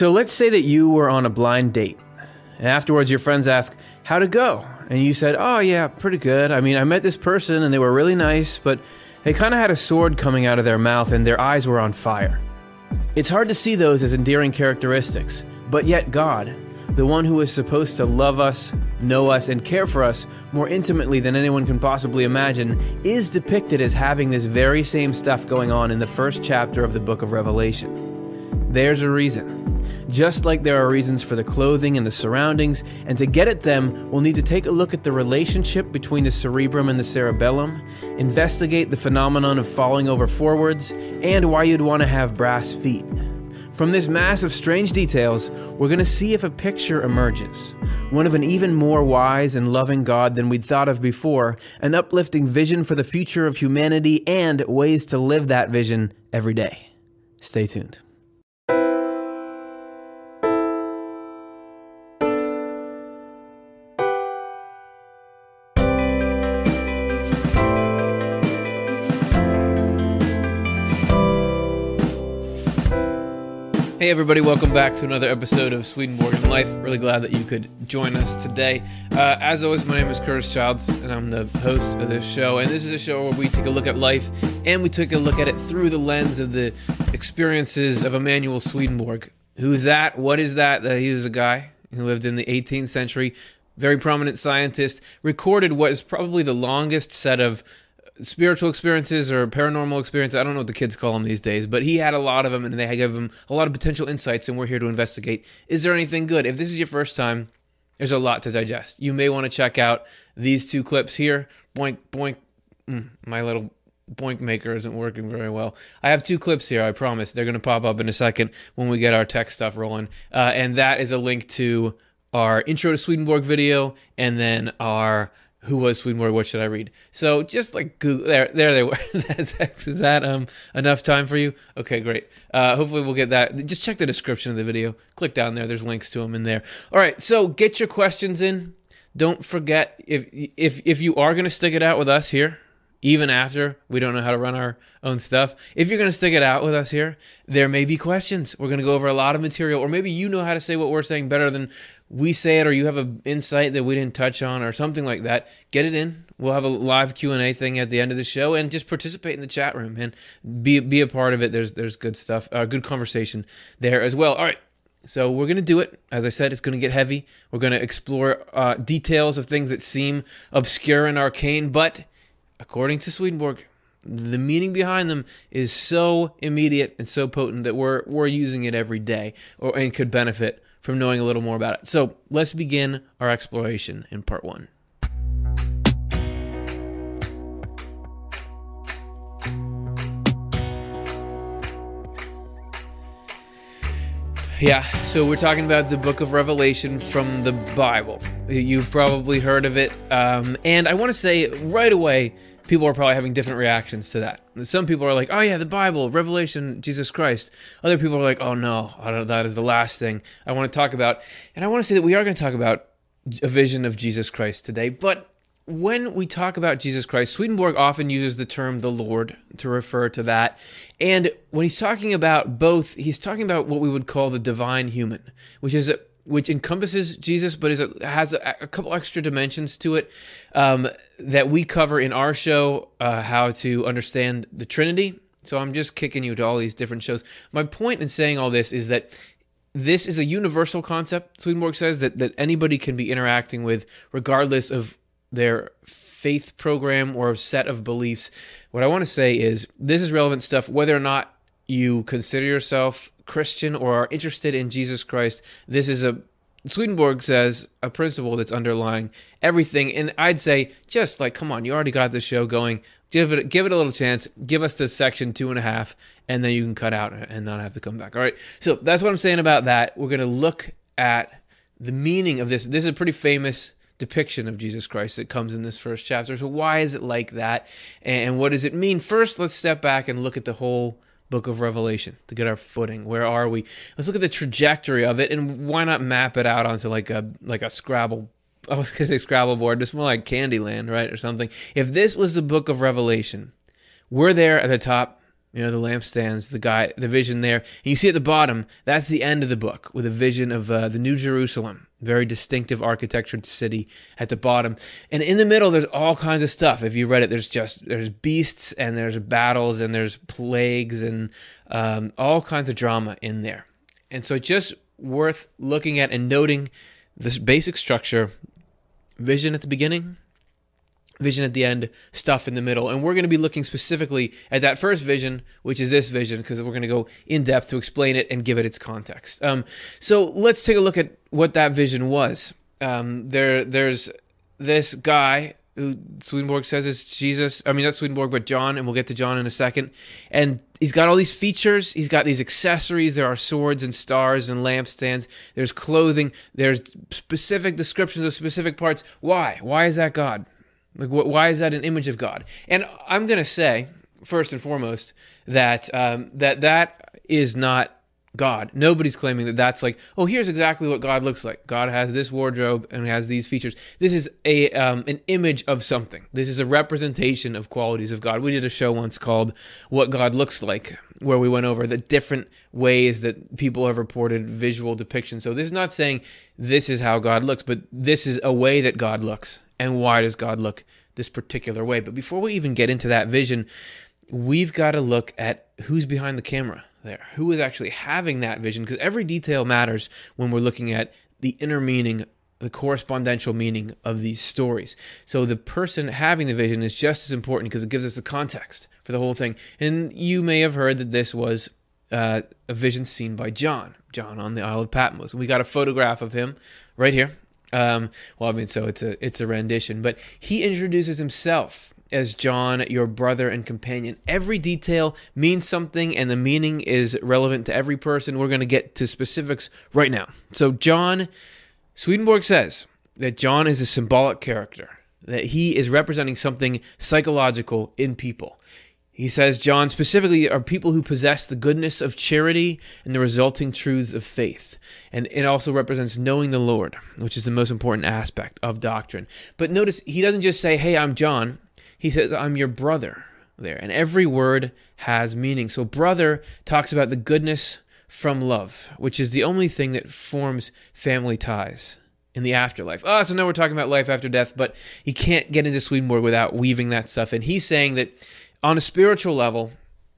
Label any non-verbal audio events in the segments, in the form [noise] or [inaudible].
So let's say that you were on a blind date. Afterwards, your friends ask, How'd it go? And you said, Oh, yeah, pretty good. I mean, I met this person and they were really nice, but they kind of had a sword coming out of their mouth and their eyes were on fire. It's hard to see those as endearing characteristics, but yet God, the one who is supposed to love us, know us, and care for us more intimately than anyone can possibly imagine, is depicted as having this very same stuff going on in the first chapter of the book of Revelation. There's a reason. Just like there are reasons for the clothing and the surroundings, and to get at them, we'll need to take a look at the relationship between the cerebrum and the cerebellum, investigate the phenomenon of falling over forwards, and why you'd want to have brass feet. From this mass of strange details, we're going to see if a picture emerges. One of an even more wise and loving God than we'd thought of before, an uplifting vision for the future of humanity, and ways to live that vision every day. Stay tuned. Everybody, welcome back to another episode of Swedenborg and Life. Really glad that you could join us today. Uh, as always, my name is Curtis Childs, and I'm the host of this show. And this is a show where we take a look at life and we take a look at it through the lens of the experiences of Emanuel Swedenborg. Who's that? What is that? Uh, he was a guy who lived in the 18th century, very prominent scientist, recorded what is probably the longest set of spiritual experiences or paranormal experiences. I don't know what the kids call them these days, but he had a lot of them and they gave him a lot of potential insights, and we're here to investigate. Is there anything good? If this is your first time, there's a lot to digest. You may want to check out these two clips here. Boink, boink. Mm, my little boink maker isn't working very well. I have two clips here, I promise. They're going to pop up in a second when we get our tech stuff rolling. Uh, and that is a link to our intro to Swedenborg video and then our who was Swedenborg? What should I read? So just like Google, there, there they were. [laughs] is that um enough time for you? Okay, great. Uh, hopefully we'll get that. Just check the description of the video. Click down there. There's links to them in there. All right. So get your questions in. Don't forget if if if you are to stick it out with us here, even after we don't know how to run our own stuff. If you're to stick it out with us here, there may be questions. We're to go over a lot of material, or maybe you know how to say what we're saying better than we say it or you have an insight that we didn't touch on or something like that get it in. We'll have a live q&a thing at the end of the show and just participate in the chat room and be, be a part of it. There's there's good stuff uh, good conversation there as well. All right. So we're going to do it. As i said it's going to get heavy. We're going to explore uh, details of things that seem obscure and arcane but according to swedenborg the meaning behind them is so immediate and so potent that we're we're using it every day or and could benefit from knowing a little more about it. So let's begin our exploration in part one. Yeah, so we're talking about the book of Revelation from the Bible. You've probably heard of it. Um, and I want to say right away, people are probably having different reactions to that. Some people are like, "Oh yeah, the Bible, Revelation, Jesus Christ." Other people are like, "Oh no, that is the last thing I want to talk about." And I want to say that we are going to talk about a vision of Jesus Christ today, but when we talk about Jesus Christ, Swedenborg often uses the term the Lord to refer to that. And when he's talking about both, he's talking about what we would call the divine human, which is which encompasses Jesus, but is a, has a, a, couple extra dimensions to it um, that we cover in our show, uh, how to understand the Trinity. So I'm just kicking you to all these different shows. My point in saying all this is that this is a universal concept. Swedenborg says that that anybody can be interacting with, regardless of their faith program or set of beliefs. What I want to say is this is relevant stuff, whether or not you consider yourself Christian or are interested in Jesus Christ, this is a Swedenborg says a principle that's underlying everything. And I'd say, just like, come on, you already got the show going. Give it, give it a little chance. Give us the section two and a half, and then you can cut out and not have to come back. All right. So that's what I'm saying about that. We're going to look at the meaning of this. This is a pretty famous depiction of Jesus Christ that comes in this first chapter. So why is it like that? And what does it mean? First, let's step back and look at the whole book of Revelation to get our footing. Where are we? Let's look at the trajectory of it, and why not map it out onto like a like a Scrabble. I was gonna say Scrabble board. It's more like Candyland, right, or something. If this was the book of Revelation, we're there at the top, you know the lampstands the guy the vision there and you see at the bottom that's the end of the book with a vision of uh, the new jerusalem very distinctive architectured city at the bottom. And in the middle there's all kinds of stuff. If you read it there's just there's beasts and there's battles and there's plagues and um, all kinds of drama in there. And so just worth looking at and noting this basic structure vision at the beginning vision at the end, stuff in the middle. And we're going to be looking specifically at that first vision, which is this vision, because we're going to go in depth to explain it and give it its context. Um, so let's take a look at what that vision was. Um, there, there's this guy who Swedenborg says is Jesus. I mean, not Swedenborg, but John, and we'll get to John in a second. And he's got all these features. He's got these accessories. There are swords and stars and lampstands. There's clothing. There's specific descriptions of specific parts. Why? Why is that God? Like, wh- why is that an image of God? And I'm going to say, first and foremost, that um, that that is not God. Nobody's claiming that that's like, oh, here's exactly what God looks like. God has this wardrobe and has these features. This is a um, an image of something. This is a representation of qualities of God. We did a show once called "What God Looks Like," where we went over the different ways that people have reported visual depictions. So this is not saying this is how God looks, but this is a way that God looks and why does God look this particular way? But before we even get into that vision, we've got to look at who's behind the camera there, who is actually having that vision, because every detail matters when we're looking at the inner meaning, the correspondential meaning of these stories. So the person having the vision is just as important because it gives us the context for the whole thing. And you may have heard that this was uh, a vision seen by John, John on the Isle of Patmos. We got a photograph of him right here um, well, I mean, so it's a it's a rendition, but he introduces himself as John, your brother and companion. Every detail means something, and the meaning is relevant to every person. We're going to get to specifics right now. So, John Swedenborg says that John is a symbolic character, that he is representing something psychological in people. He says John specifically are people who possess the goodness of charity and the resulting truths of faith. And it also represents knowing the Lord, which is the most important aspect of doctrine. But notice he doesn't just say, Hey, I'm John. He says, I'm your brother there. And every word has meaning. So, brother talks about the goodness from love, which is the only thing that forms family ties in the afterlife. Oh, so now we're talking about life after death, but you can't get into Swedenborg without weaving that stuff in. He's saying that on a spiritual level,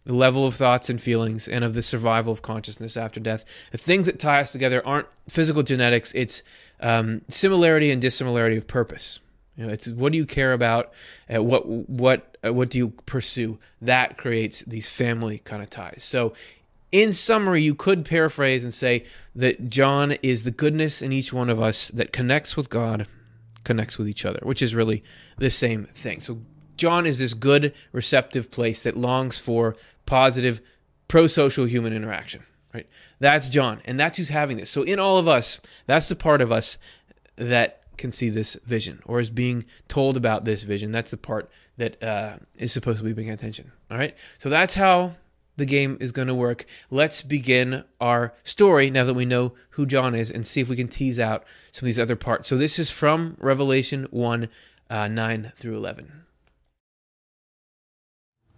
the level of thoughts and feelings and of the survival of consciousness after death, the things that tie us together aren't physical genetics, it's um, similarity and dissimilarity of purpose. You know, it's what do you care about? Uh, what what uh, what do you pursue? That creates these family kind of ties. So, in summary, you could paraphrase and say that John is the goodness in each one of us that connects with God, connects with each other, which is really the same thing. So, John is this good, receptive place that longs for positive, pro social human interaction, right? That's John, and that's who's having this. So, in all of us, that's the part of us that can see this vision or is being told about this vision. That's the part that uh, is supposed to be paying attention. All right. So that's how the game is going to work. Let's begin our story now that we know who John is and see if we can tease out some of these other parts. So this is from Revelation 1 uh, 9 through 11.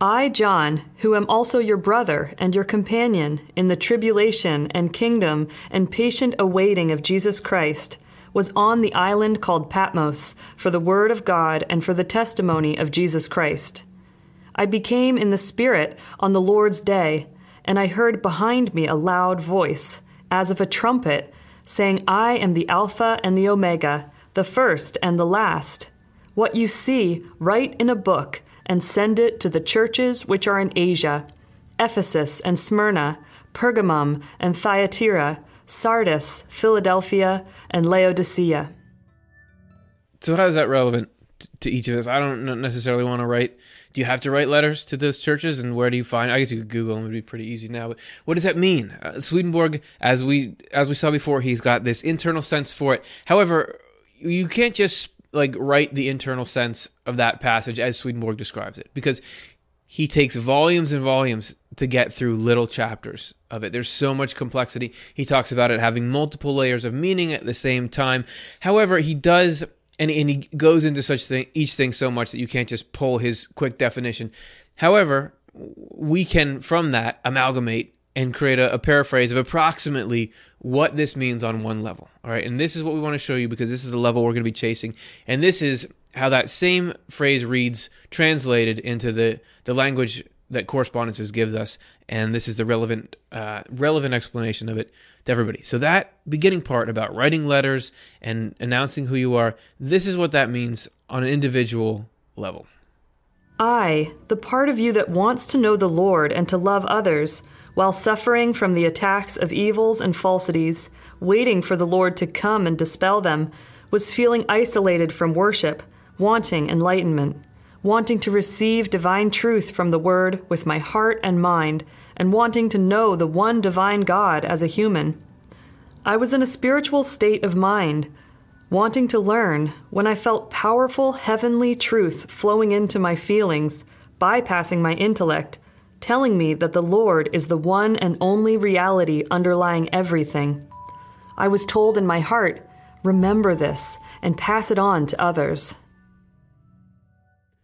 I, John, who am also your brother and your companion in the tribulation and kingdom and patient awaiting of Jesus Christ, was on the island called Patmos for the word of God and for the testimony of Jesus Christ. I became in the Spirit on the Lord's day, and I heard behind me a loud voice, as of a trumpet, saying, I am the Alpha and the Omega, the first and the last. What you see, write in a book and send it to the churches which are in Asia Ephesus and Smyrna, Pergamum and Thyatira, Sardis, Philadelphia, and Laodicea. So, how is that relevant to each of us? I don't necessarily want to write. Do you have to write letters to those churches, and where do you find? I guess you could Google them; it'd be pretty easy now. But what does that mean? Uh, Swedenborg, as we as we saw before, he's got this internal sense for it. However, you can't just like write the internal sense of that passage as Swedenborg describes it because he takes volumes and volumes to get through little chapters of it. There's so much complexity. He talks about it having multiple layers of meaning at the same time. However, he does and, and he goes into such thing each thing so much that you can't just pull his quick definition. However, we can from that amalgamate and create a, a, paraphrase of approximately what this means on one level. All right, and this is what we want to show you because this is the level we're going to be chasing, and this is how that same phrase reads translated into the the language that correspondences gives us, and this is the relevant uh, relevant explanation of it to everybody. So that beginning part about writing letters and announcing who you are, this is what that means on an individual level. I, the part of you that wants to know the Lord and to love others, while suffering from the attacks of evils and falsities, waiting for the Lord to come and dispel them, was feeling isolated from worship, wanting enlightenment, wanting to receive divine truth from the Word with my heart and mind, and wanting to know the one divine God as a human. I was in a spiritual state of mind wanting to learn when I felt powerful heavenly truth flowing into my feelings, bypassing my intellect, telling me that the Lord is the one and only reality underlying everything. I was told in my heart, remember this and pass it on to others.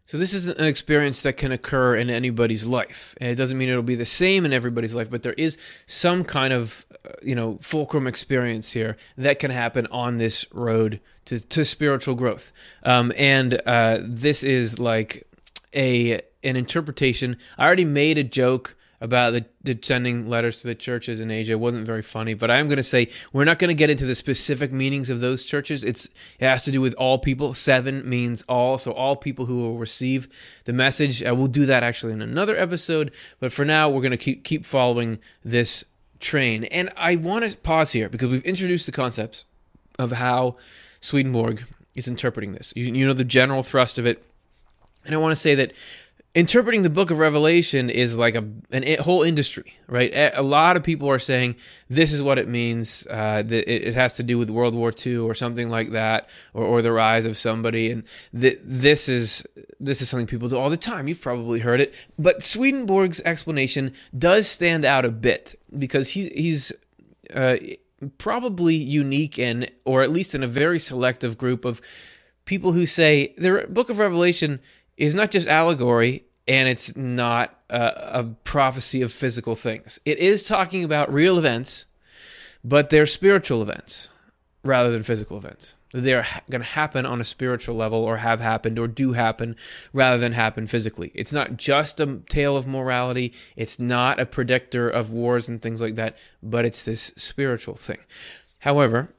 So this is an experience that can occur in anybody's life, and it doesn't mean it'll be the same in everybody's life, but there is some kind of, uh, you know, fulcrum experience here that can happen on this road to, to spiritual growth. Um, and uh, this is like a an interpretation. I already made a joke about the, the, sending letters to the churches in Asia. It wasn't very funny, but I am going to say we're not going to get into the specific meanings of those churches. It's it has to do with all people. Seven means all, so all people who will receive the message. Uh, we'll do that actually in another episode, but for now we're going to keep keep following this train. And I want to pause here because we've introduced the concepts of how Swedenborg is interpreting this. You, you know the general thrust of it, and I want to say that interpreting the book of revelation is like a an, a whole industry right? A lot of people are saying this is what it means uh, that it, it, has to do with world war ii or something like that or, or the rise of somebody. And th- this is this is something people do all the time. You've probably heard it. But swedenborg's explanation does stand out a bit because he, he's uh, probably unique in or at least in a very selective group of people who say the book of revelation is not just allegory and it's not a, a, prophecy of physical things. It is talking about real events, but they're spiritual events rather than physical events. They're ha- going to happen on a spiritual level or have happened or do happen rather than happen physically. It's not just a tale of morality, it's not a predictor of wars and things like that, but it's this spiritual thing. However,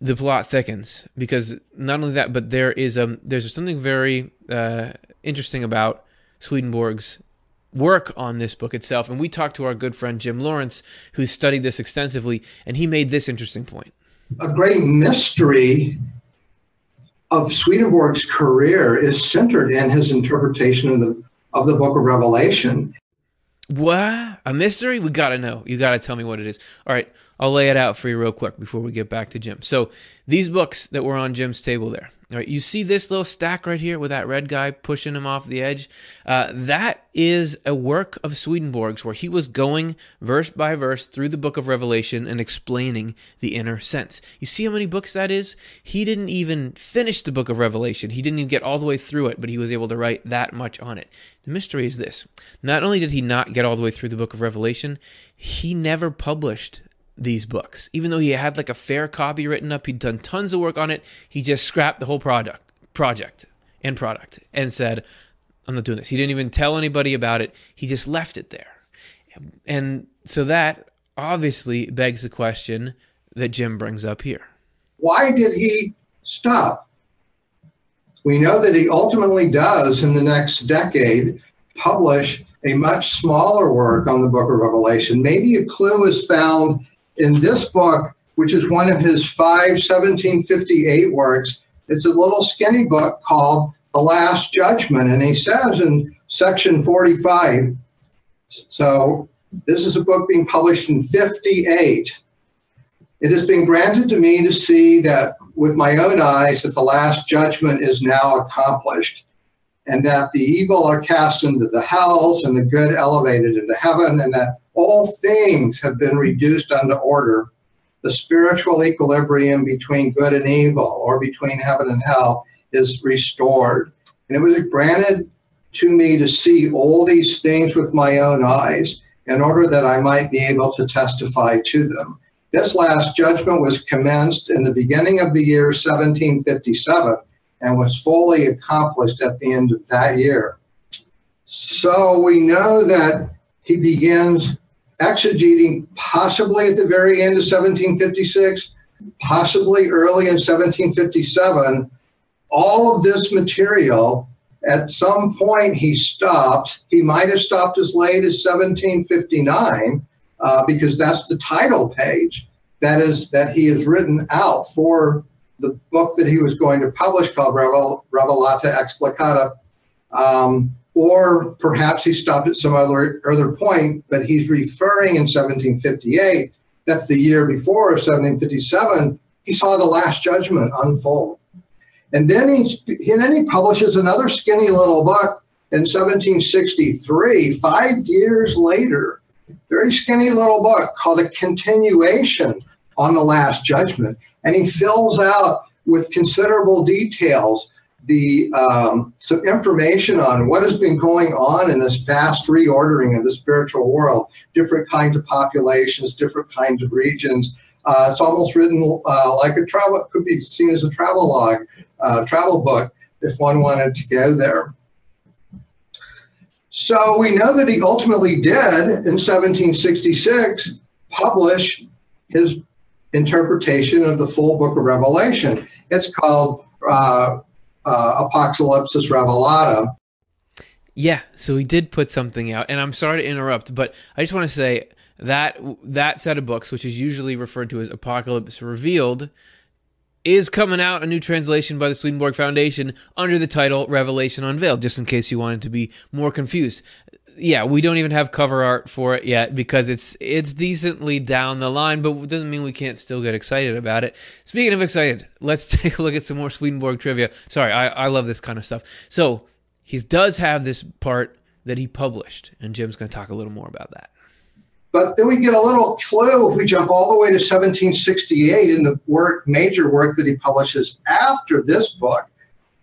the plot thickens because not only that, but there is um there's something very uh, interesting about Swedenborg's work on this book itself, and we talked to our good friend Jim Lawrence, who studied this extensively, and he made this interesting point. A great mystery of Swedenborg's career is centered in his interpretation of the of the book of Revelation. What? A mystery? We got to know. You got to tell me what it is. All right, I'll lay it out for you real quick before we get back to Jim. So, these books that were on Jim's table there, right, you see this little stack right here with that red guy pushing him off the edge? Uh, that is a work of Swedenborg's where he was going verse by verse through the book of Revelation and explaining the inner sense. You see how many books that is? He didn't even finish the book of Revelation. He didn't even get all the way through it, but he was able to write that much on it. The mystery is this not only did he not get all the way through the book of Revelation, he never published these books. Even though he had like a fair copy written up, he'd done tons of work on it, he just scrapped the whole product project and product and said, I'm not doing this. He didn't even tell anybody about it. He just left it there. And so that obviously begs the question that Jim brings up here. Why did he stop? We know that he ultimately does in the next decade publish a much smaller work on the book of Revelation. Maybe a clue is found in this book, which is one of his five 1758 works, it's a little skinny book called The Last Judgment. And he says in section 45, so this is a book being published in 58. It has been granted to me to see that with my own eyes that the last judgment is now accomplished and that the evil are cast into the hells and the good elevated into heaven and that all things have been reduced unto order. The spiritual equilibrium between good and evil, or between heaven and hell, is restored. And it was granted to me to see all these things with my own eyes in order that I might be able to testify to them. This last judgment was commenced in the beginning of the year 1757 and was fully accomplished at the end of that year. So we know that he begins exegeting possibly at the very end of 1756, possibly early in 1757. All of this material, at some point, he stops. He might have stopped as late as 1759 uh, because that's the title page that is that he has written out for the book that he was going to publish called Revel, Revelata Explicata. Um, or perhaps he stopped at some other other point, but he's referring in 1758 that the year before, 1757, he saw the Last Judgment unfold, and then he and then he publishes another skinny little book in 1763, five years later, very skinny little book called a continuation on the Last Judgment, and he fills out with considerable details the um, some information on what has been going on in this vast reordering of the spiritual world, different kinds of populations, different kinds of regions. Uh, it's almost written uh, like a travel, could be seen as a travel log, uh, travel book, if one wanted to go there. So we know that he ultimately did in 1766 publish his interpretation of the full book of Revelation. It's called uh, uh, Apocalypsis Revelata. Yeah, so he did put something out, and I'm sorry to interrupt, but I just want to say that that set of books, which is usually referred to as Apocalypse Revealed, is coming out a new translation by the Swedenborg Foundation under the title Revelation Unveiled, just in case you wanted to be more confused. Yeah, we don't even have cover art for it yet because it's it's decently down the line, but it doesn't mean we can't still get excited about it. Speaking of excited, [laughs] let's take a look at some more Swedenborg trivia. Sorry, I, I love this kind of stuff. So he does have this part that he published, and Jim's going to talk a little more about that. But then we get a little clue if we jump all the way to 1768 in the work, major work that he publishes after this book,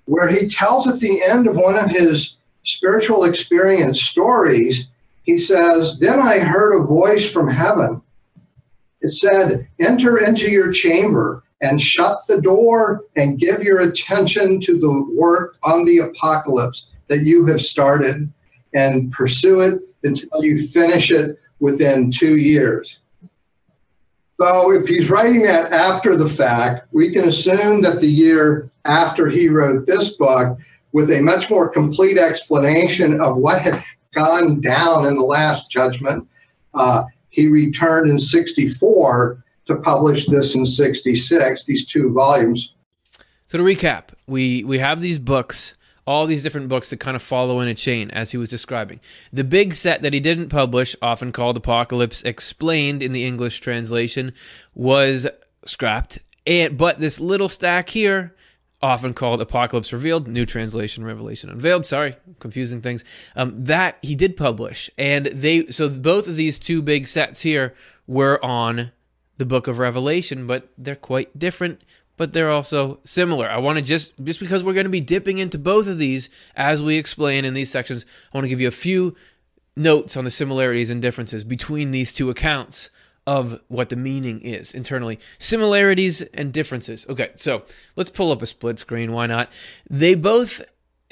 where he tells at the end of one of his spiritual experience stories, he says, Then I heard a voice from heaven. It said, Enter into your chamber and shut the door and give your attention to the work on the apocalypse that you have started and pursue it until you finish it within two years. So if he's writing that after the fact, we can assume that the year after he wrote this book, with a much more complete explanation of what had gone down in the last judgment, uh, he returned in 64 to publish this in 66, these two volumes. So to recap, we, we have these books all these different books that kind of follow in a chain, as he was describing. The big set that he didn't publish, often called Apocalypse Explained in the English translation, was scrapped. And, but this little stack here, often called Apocalypse Revealed, new translation, Revelation Unveiled. Sorry, confusing things. Um, that he did publish, and they so both of these two big sets here were on the Book of Revelation, but they're quite different but they're also similar. I want to just just because we're going to be dipping into both of these as we explain in these sections, I want to give you a few notes on the similarities and differences between these two accounts of what the meaning is internally. Similarities and differences. Okay, so let's pull up a split screen. Why not? They both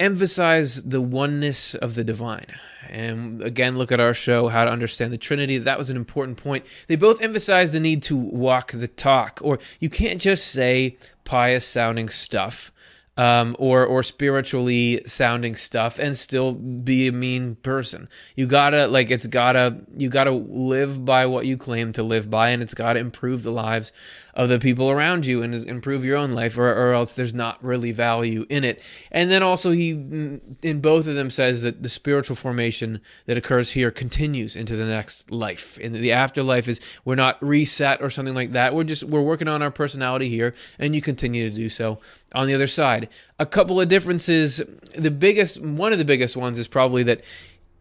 emphasize the oneness of the divine. And again, look at our show, How to Understand the Trinity. That was an important point. They both emphasize the need to walk the talk, or you can't just say pious sounding stuff um, or or spiritually sounding stuff and still be a mean person. You gotta like it's gotta you gotta live by what you claim to live by, and it's gotta improve the lives of the people around you and improve your own life, or, or else there's not really value in it. And then also he mm, in both of them says that the spiritual formation that occurs here continues into the next life. And the afterlife is we're not reset or something like that. We're just we're working on our personality here, and you continue to do so on the other side. A couple of differences. The biggest, one of the biggest ones is probably that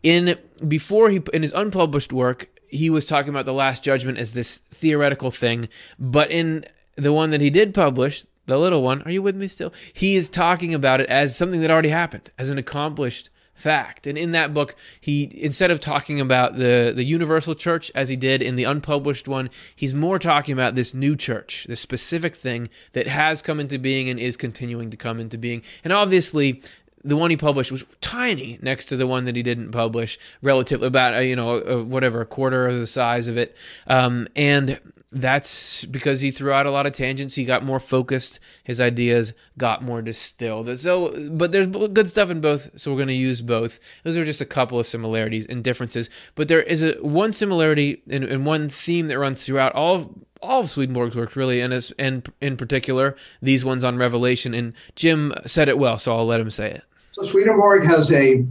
in before he in his unpublished work, he was talking about the Last Judgment as this theoretical thing, but in the one that he did publish, the little one, are you with me still? He is talking about it as something that already happened, as an accomplished fact. And in that book, he instead of talking about the the universal church as he did in the unpublished one, he's more talking about this new church, this specific thing that has come into being and is continuing to come into being. And obviously, the one he published was tiny next to the one that he didn't publish, relatively about uh, you know uh, whatever a quarter of the size of it, um, and that's because he threw out a lot of tangents. He got more focused. His ideas got more distilled. So, but there's good stuff in both. So we're going to use both. Those are just a couple of similarities and differences. But there is a one similarity and, and one theme that runs throughout all of all of Swedenborg's work, really, and and in particular these ones on Revelation. And Jim said it well, so I'll let him say it. So Swedenborg has a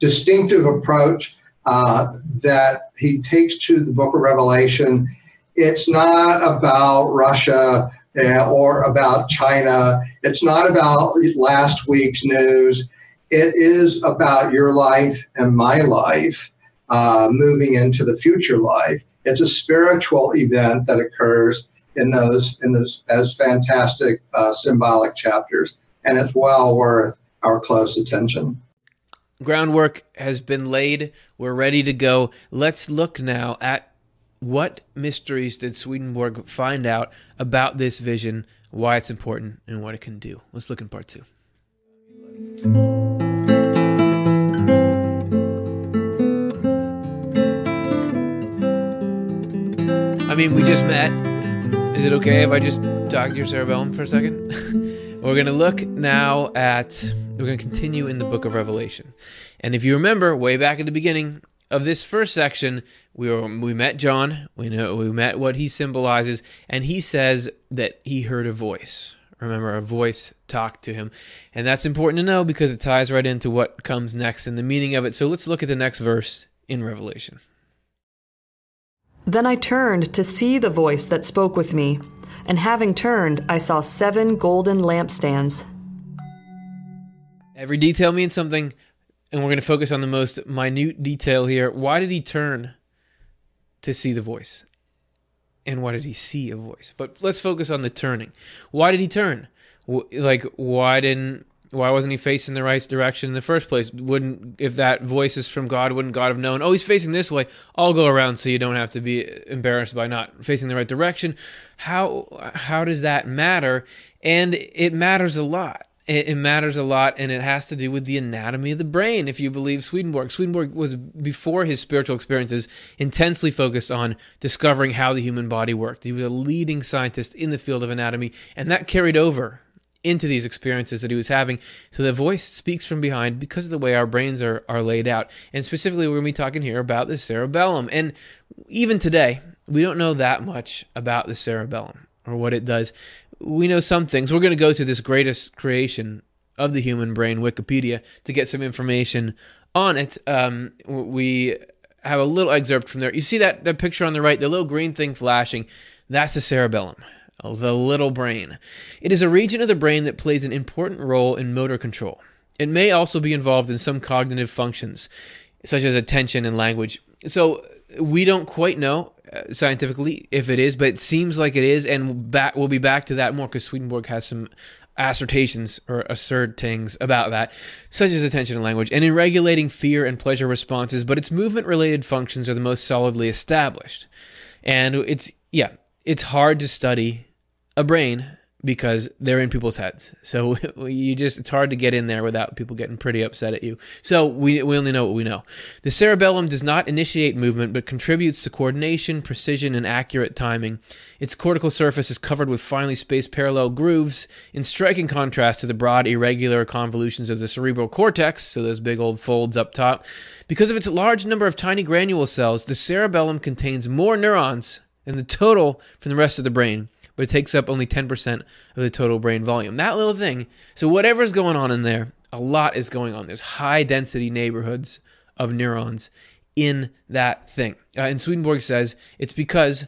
distinctive approach uh, that he takes to the Book of Revelation it's not about Russia uh, or about China. It's not about last week's news. It is about your life and my life uh, moving into the future life. It's a spiritual event that occurs in those in those as fantastic uh, symbolic chapters, and it's well worth our close attention. Groundwork has been laid. We're ready to go. Let's look now at what mysteries did Swedenborg find out about this vision, why it's important, and what it can do? Let's look in part two. I mean, we just met. Is it okay if I just talk to your cerebellum for a second? [laughs] we're going to look now at, we're going to continue in the book of Revelation. And if you remember, way back at the beginning, of this first section, we were, we met John. We know we met what he symbolizes, and he says that he heard a voice. Remember, a voice talked to him, and that's important to know because it ties right into what comes next and the meaning of it. So let's look at the next verse in Revelation. Then I turned to see the voice that spoke with me, and having turned, I saw seven golden lampstands. Every detail means something and we're going to focus on the most minute detail here. Why did he turn to see the voice? And why did he see a voice? But let's focus on the turning. Why did he turn? Like, why didn't why wasn't he facing the right direction in the first place? Wouldn't if that voice is from God, wouldn't God have known? Oh, he's facing this way. I'll go around so you don't have to be embarrassed by not facing the right direction. How how does that matter? And it matters a lot it, it, matters a lot, and it has to do with the anatomy of the brain. If you believe Swedenborg, Swedenborg was before his spiritual experiences intensely focused on discovering how the human body worked. He was a leading scientist in the field of anatomy, and that carried over into these experiences that he was having. So the voice speaks from behind because of the way our brains are, are laid out. And specifically, we're going to be talking here about the cerebellum. And even today, we don't know that much about the cerebellum or what it does we know some things. We're going to go to this greatest creation of the human brain, Wikipedia, to get some information on it. Um, we have a little excerpt from there. You see that, that picture on the right, the little green thing flashing? That's the cerebellum, the little brain. It is a region of the brain that plays an important role in motor control. It may also be involved in some cognitive functions, such as attention and language. So we don't quite know uh, scientifically if it is, but it seems like it is, and back, we'll be back to that more because Swedenborg has some assertions or assertings about that, such as attention and language, and in regulating fear and pleasure responses, but its movement related functions are the most solidly established. And it's, yeah, it's hard to study a brain because they're in people's heads. So [laughs] you just it's hard to get in there without people getting pretty upset at you. So we we only know what we know. The cerebellum does not initiate movement but contributes to coordination, precision and accurate timing. Its cortical surface is covered with finely spaced parallel grooves in striking contrast to the broad irregular convolutions of the cerebral cortex, so those big old folds up top. Because of its large number of tiny granule cells, the cerebellum contains more neurons than the total from the rest of the brain but it takes up only 10% of the total brain volume. That little thing. So, whatever's going on in there, a lot is going on. There's high density neighborhoods of neurons in that thing. Uh, and Swedenborg says it's because,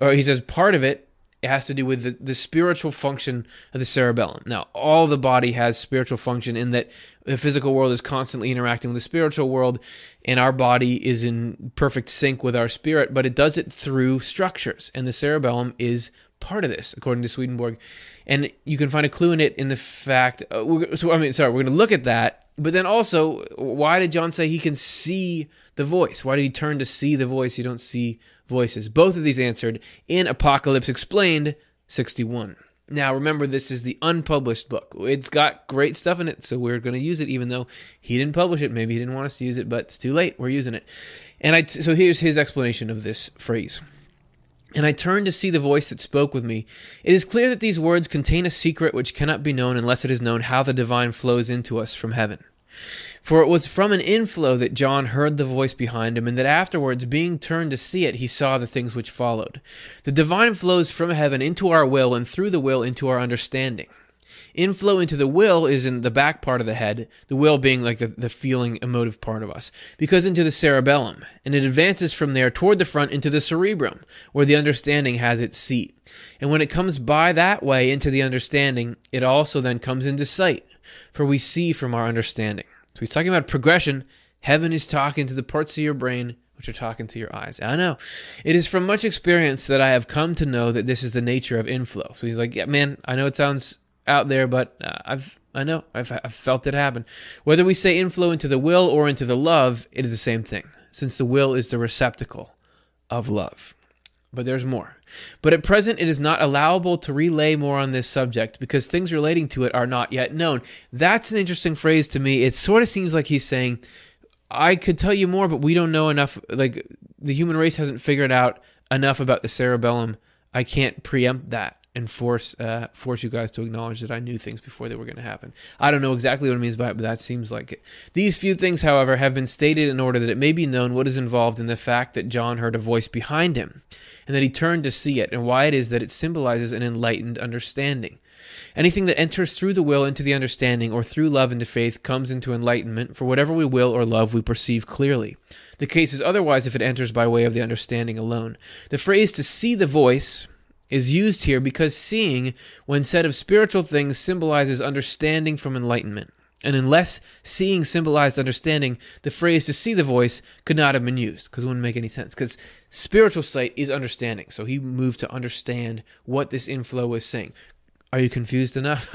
or he says part of it, it has to do with the, the spiritual function of the cerebellum. Now, all the body has spiritual function in that the physical world is constantly interacting with the spiritual world, and our body is in perfect sync with our spirit, but it does it through structures. And the cerebellum is part of this, according to Swedenborg. And you can find a clue in it in the fact. Uh, so I mean, sorry, we're going to look at that But then also, why did John say he can see the voice? Why did he turn to see the voice? You don't see voices. Both of these answered in Apocalypse Explained 61. Now, remember, this is the unpublished book. It's got great stuff in it, so we're going to use it, even though he didn't publish it. Maybe he didn't want us to use it, but it's too late. We're using it. And I, so here's his explanation of this phrase. And I turned to see the voice that spoke with me. It is clear that these words contain a secret which cannot be known unless it is known how the divine flows into us from heaven. For it was from an inflow that John heard the voice behind him, and that afterwards, being turned to see it, he saw the things which followed. The divine flows from heaven into our will, and through the will into our understanding. Inflow into the will is in the back part of the head, the will being like the, the feeling, emotive part of us, because into the cerebellum, and it advances from there toward the front into the cerebrum, where the understanding has its seat. And when it comes by that way into the understanding, it also then comes into sight, for we see from our understanding. So he's talking about progression. Heaven is talking to the parts of your brain which are talking to your eyes. I know. It is from much experience that I have come to know that this is the nature of inflow. So he's like, yeah, man, I know it sounds out there, but uh, I've I know I've, I've felt it happen. Whether we say inflow into the will or into the love, it is the same thing, since the will is the receptacle of love. But there's more. But at present, it is not allowable to relay more on this subject because things relating to it are not yet known. That's an interesting phrase to me. It sort of seems like he's saying, I could tell you more, but we don't know enough. Like, the human race hasn't figured out enough about the cerebellum. I can't preempt that and force uh, force you guys to acknowledge that I knew things before they were going to happen. I don't know exactly what it means by it, but that seems like it. These few things, however, have been stated in order that it may be known what is involved in the fact that John heard a voice behind him, and that he turned to see it, and why it is that it symbolizes an enlightened understanding. Anything that enters through the will into the understanding, or through love into faith, comes into enlightenment, for whatever we will or love, we perceive clearly. The case is otherwise if it enters by way of the understanding alone. The phrase to see the voice is used here because seeing, when said of spiritual things, symbolizes understanding from enlightenment. And unless seeing symbolized understanding, the phrase to see the voice could not have been used because it wouldn't make any sense. Because spiritual sight is understanding. So he moved to understand what this inflow was saying. Are you confused enough?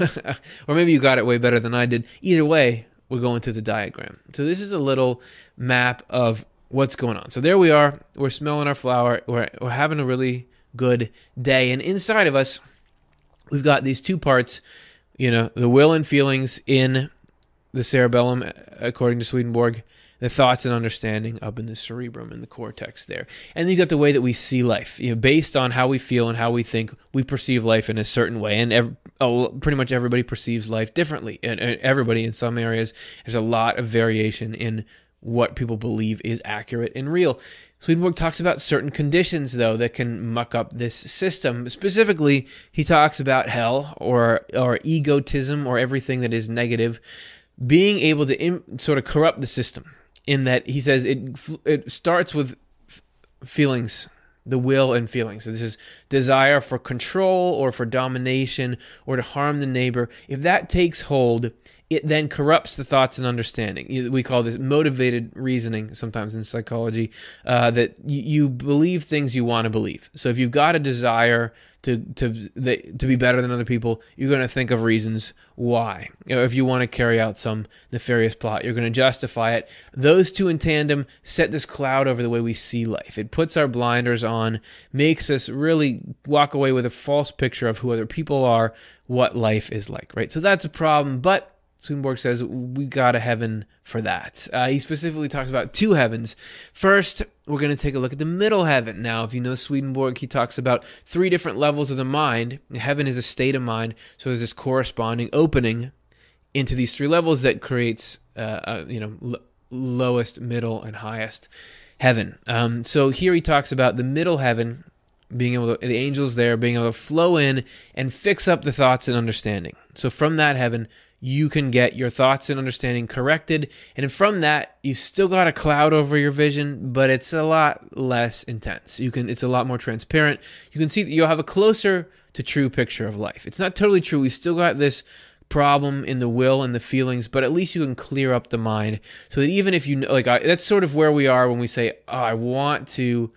[laughs] or maybe you got it way better than I did. Either way, we're going to the diagram. So this is a little map of what's going on. So there we are. We're smelling our flower. We're, we're having a really good day. And inside of us, we've got these two parts, you know, the will and feelings in the cerebellum, according to Swedenborg, the thoughts and understanding up in the cerebrum and the cortex there. And you've got the way that we see life, you know, based on how we feel and how we think, we perceive life in a certain way. And pretty much everybody perceives life differently. And everybody in some areas, there's a lot of variation in what people believe is accurate and real. Swedenborg talks about certain conditions, though, that can muck up this system. Specifically, he talks about hell or or egotism or everything that is negative being able to Im- sort of corrupt the system. In that he says it it starts with f- feelings, the will and feelings. So this is desire for control or for domination or to harm the neighbor. If that takes hold, it then corrupts the thoughts and understanding. We call this motivated reasoning sometimes in psychology, uh, that you believe things you want to believe. So if you've got a desire to to to be better than other people, you're going to think of reasons why. You know, if you want to carry out some nefarious plot, you're going to justify it. Those two in tandem set this cloud over the way we see life. It puts our blinders on, makes us really walk away with a false picture of who other people are, what life is like, right? So that's a problem, but Swedenborg says we got a heaven for that. Uh, he specifically talks about two heavens. First, we're going to take a look at the middle heaven. Now, if you know Swedenborg, he talks about three different levels of the mind. Heaven is a state of mind, so there's this corresponding opening into these three levels that creates, uh, uh, you know, l- lowest, middle, and highest heaven. Um, so here he talks about the middle heaven being able to, the angels there being able to flow in and fix up the thoughts and understanding. So from that heaven, you can get your thoughts and understanding corrected. And from that, you've still got a cloud over your vision, but it's a lot less intense. You can it's a lot more transparent. You can see that you'll have a closer to true picture of life. It's not totally true. We still got this problem in the will and the feelings, but at least you can clear up the mind so that even if you like I, that's sort of where we are when we say, oh, I want to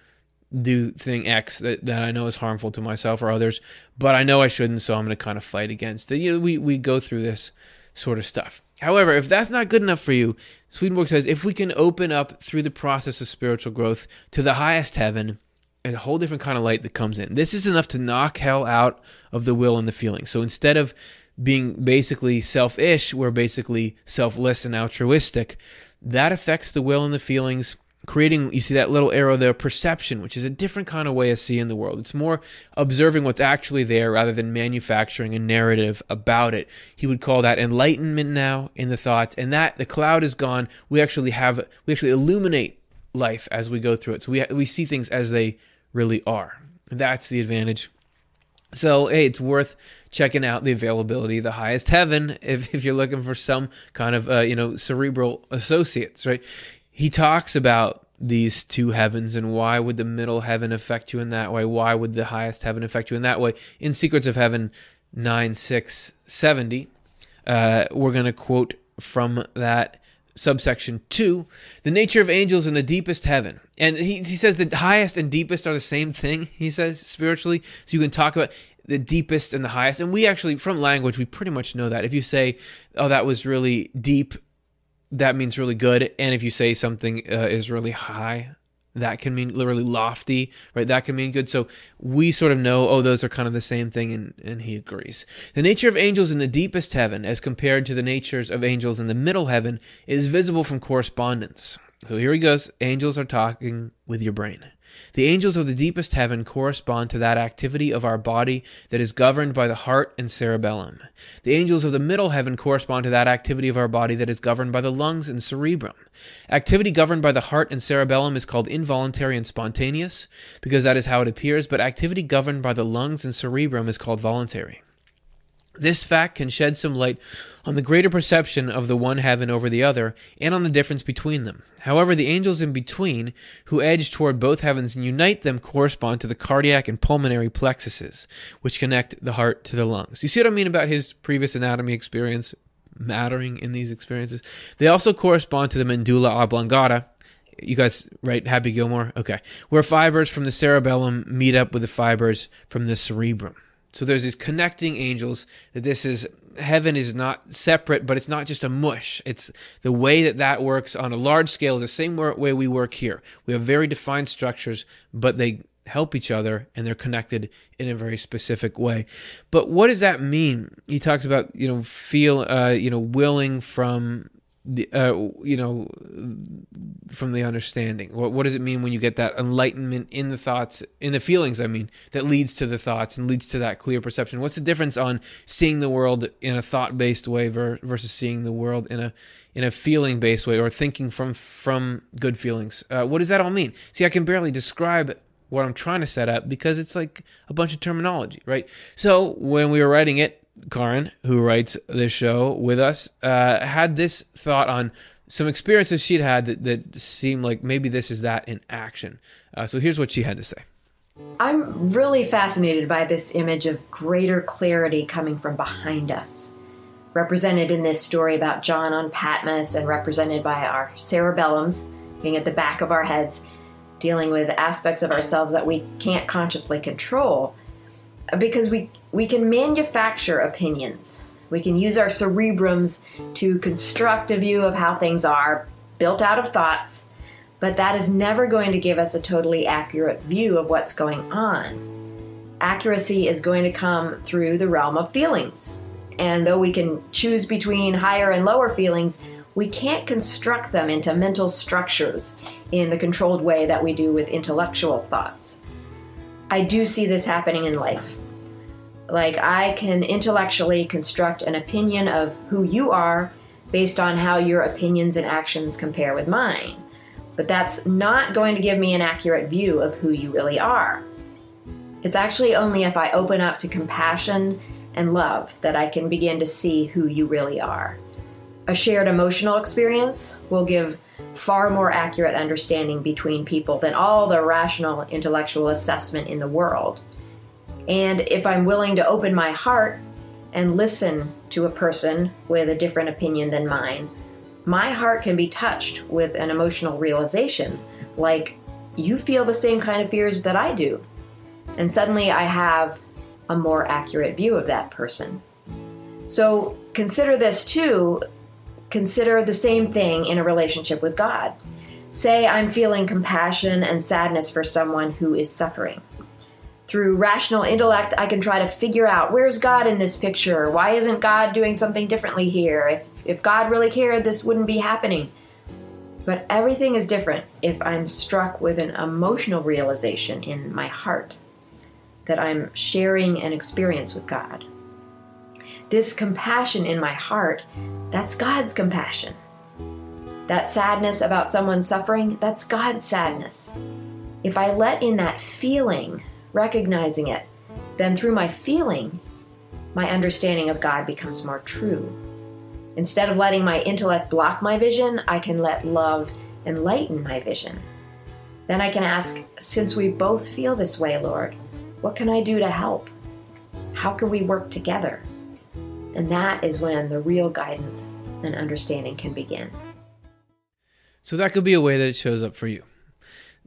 do thing X that, that I know is harmful to myself or others, but I know I shouldn't, so I'm going to kind of fight against it. You know, we, we go through this sort of stuff. However, if that's not good enough for you, Swedenborg says if we can open up through the process of spiritual growth to the highest heaven, a whole different kind of light that comes in. This is enough to knock hell out of the will and the feeling. So instead of being basically selfish, we're basically selfless and altruistic. That affects the will and the feelings creating you see that little arrow there perception which is a different kind of way of seeing the world. It's more observing what's actually there rather than manufacturing a narrative about it. He would call that enlightenment now in the thoughts. And that the cloud is gone. We actually have we actually illuminate life as we go through it. So we we see things as they really are. That's the advantage. So hey it's worth checking out the availability the highest heaven if, if you're looking for some kind of uh, you know cerebral associates right he talks about these two heavens and why would the middle heaven affect you in that way? Why would the highest heaven affect you in that way? In Secrets of Heaven 9670, uh, we're going to quote from that subsection 2 the nature of angels in the deepest heaven and he, he says the highest and deepest are the same thing he says spiritually so you can talk about the deepest and the highest and we actually from language we pretty much know that if you say oh that was really deep that means really good. And if you say something uh, is really high, that can mean literally lofty, right? That can mean good. So we sort of know, oh, those are kind of the same thing, and, and he agrees. The nature of angels in the deepest heaven, as compared to the natures of angels in the middle heaven, is visible from correspondence. So here he goes. Angels are talking with your brain. The angels of the deepest heaven correspond to that activity of our body that is governed by the heart and cerebellum. The angels of the middle heaven correspond to that activity of our body that is governed by the lungs and cerebrum. Activity governed by the heart and cerebellum is called involuntary and spontaneous, because that is how it appears, but activity governed by the lungs and cerebrum is called voluntary. This fact can shed some light on the greater perception of the one heaven over the other and on the difference between them. However, the angels in between, who edge toward both heavens and unite them, correspond to the cardiac and pulmonary plexuses, which connect the heart to the lungs. You see what I mean about his previous anatomy experience mattering in these experiences? They also correspond to the medulla oblongata, you guys right happy gilmore okay where fibers from the cerebellum meet up with the fibers from the cerebrum so there's these connecting angels that this is heaven is not separate, but it's not just a mush. It's the way that that works on a large scale, the same way we work here. We have very defined structures, but they help each other and they're connected in a very specific way. But what does that mean? He talks about you know feel uh, you know willing from uh, you know from the understanding. What what does it mean when you get that enlightenment in the thoughts in the feelings i mean that leads to the thoughts and leads to that clear perception? What's the difference on seeing the world in a thought based way versus seeing the world in a in a feeling based way or thinking from from good feelings? Uh, what does that all mean? See i can barely describe what i'm trying to set up because it's like a bunch of terminology right? So when we were writing it Karin, who writes this show with us, uh, had this thought on some experiences she'd had that, that seemed like maybe this is that in action. Uh, so here's what she had to say. I'm really fascinated by this image of greater clarity coming from behind us, represented in this story about John on Patmos and represented by our cerebellums being at the back of our heads, dealing with aspects of ourselves that we can't consciously control because we we can manufacture opinions. We can use our cerebrums to construct a view of how things are, built out of thoughts, but that is never going to give us a totally accurate view of what's going on. Accuracy is going to come through the realm of feelings. And though we can choose between higher and lower feelings, we can't construct them into mental structures in the controlled way that we do with intellectual thoughts. I do see this happening in life. Like, I can intellectually construct an opinion of who you are based on how your opinions and actions compare with mine. But that's not going to give me an accurate view of who you really are. It's actually only if I open up to compassion and love that I can begin to see who you really are. A shared emotional experience will give far more accurate understanding between people than all the rational intellectual assessment in the world. And if I'm willing to open my heart and listen to a person with a different opinion than mine, my heart can be touched with an emotional realization like, you feel the same kind of fears that I do. And suddenly I have a more accurate view of that person. So consider this too consider the same thing in a relationship with God. Say I'm feeling compassion and sadness for someone who is suffering. Through rational intellect, I can try to figure out where's God in this picture? Why isn't God doing something differently here? If, if God really cared, this wouldn't be happening. But everything is different if I'm struck with an emotional realization in my heart that I'm sharing an experience with God. This compassion in my heart, that's God's compassion. That sadness about someone suffering, that's God's sadness. If I let in that feeling, recognizing it, then through my feeling, my understanding of God becomes more true. Instead of letting my intellect block my vision, I can let love enlighten my vision. Then I can ask, since we both feel this way, Lord, what can I do to help? How can we work together? And that is when the real guidance and understanding can begin. So that could be a way that it shows up for you.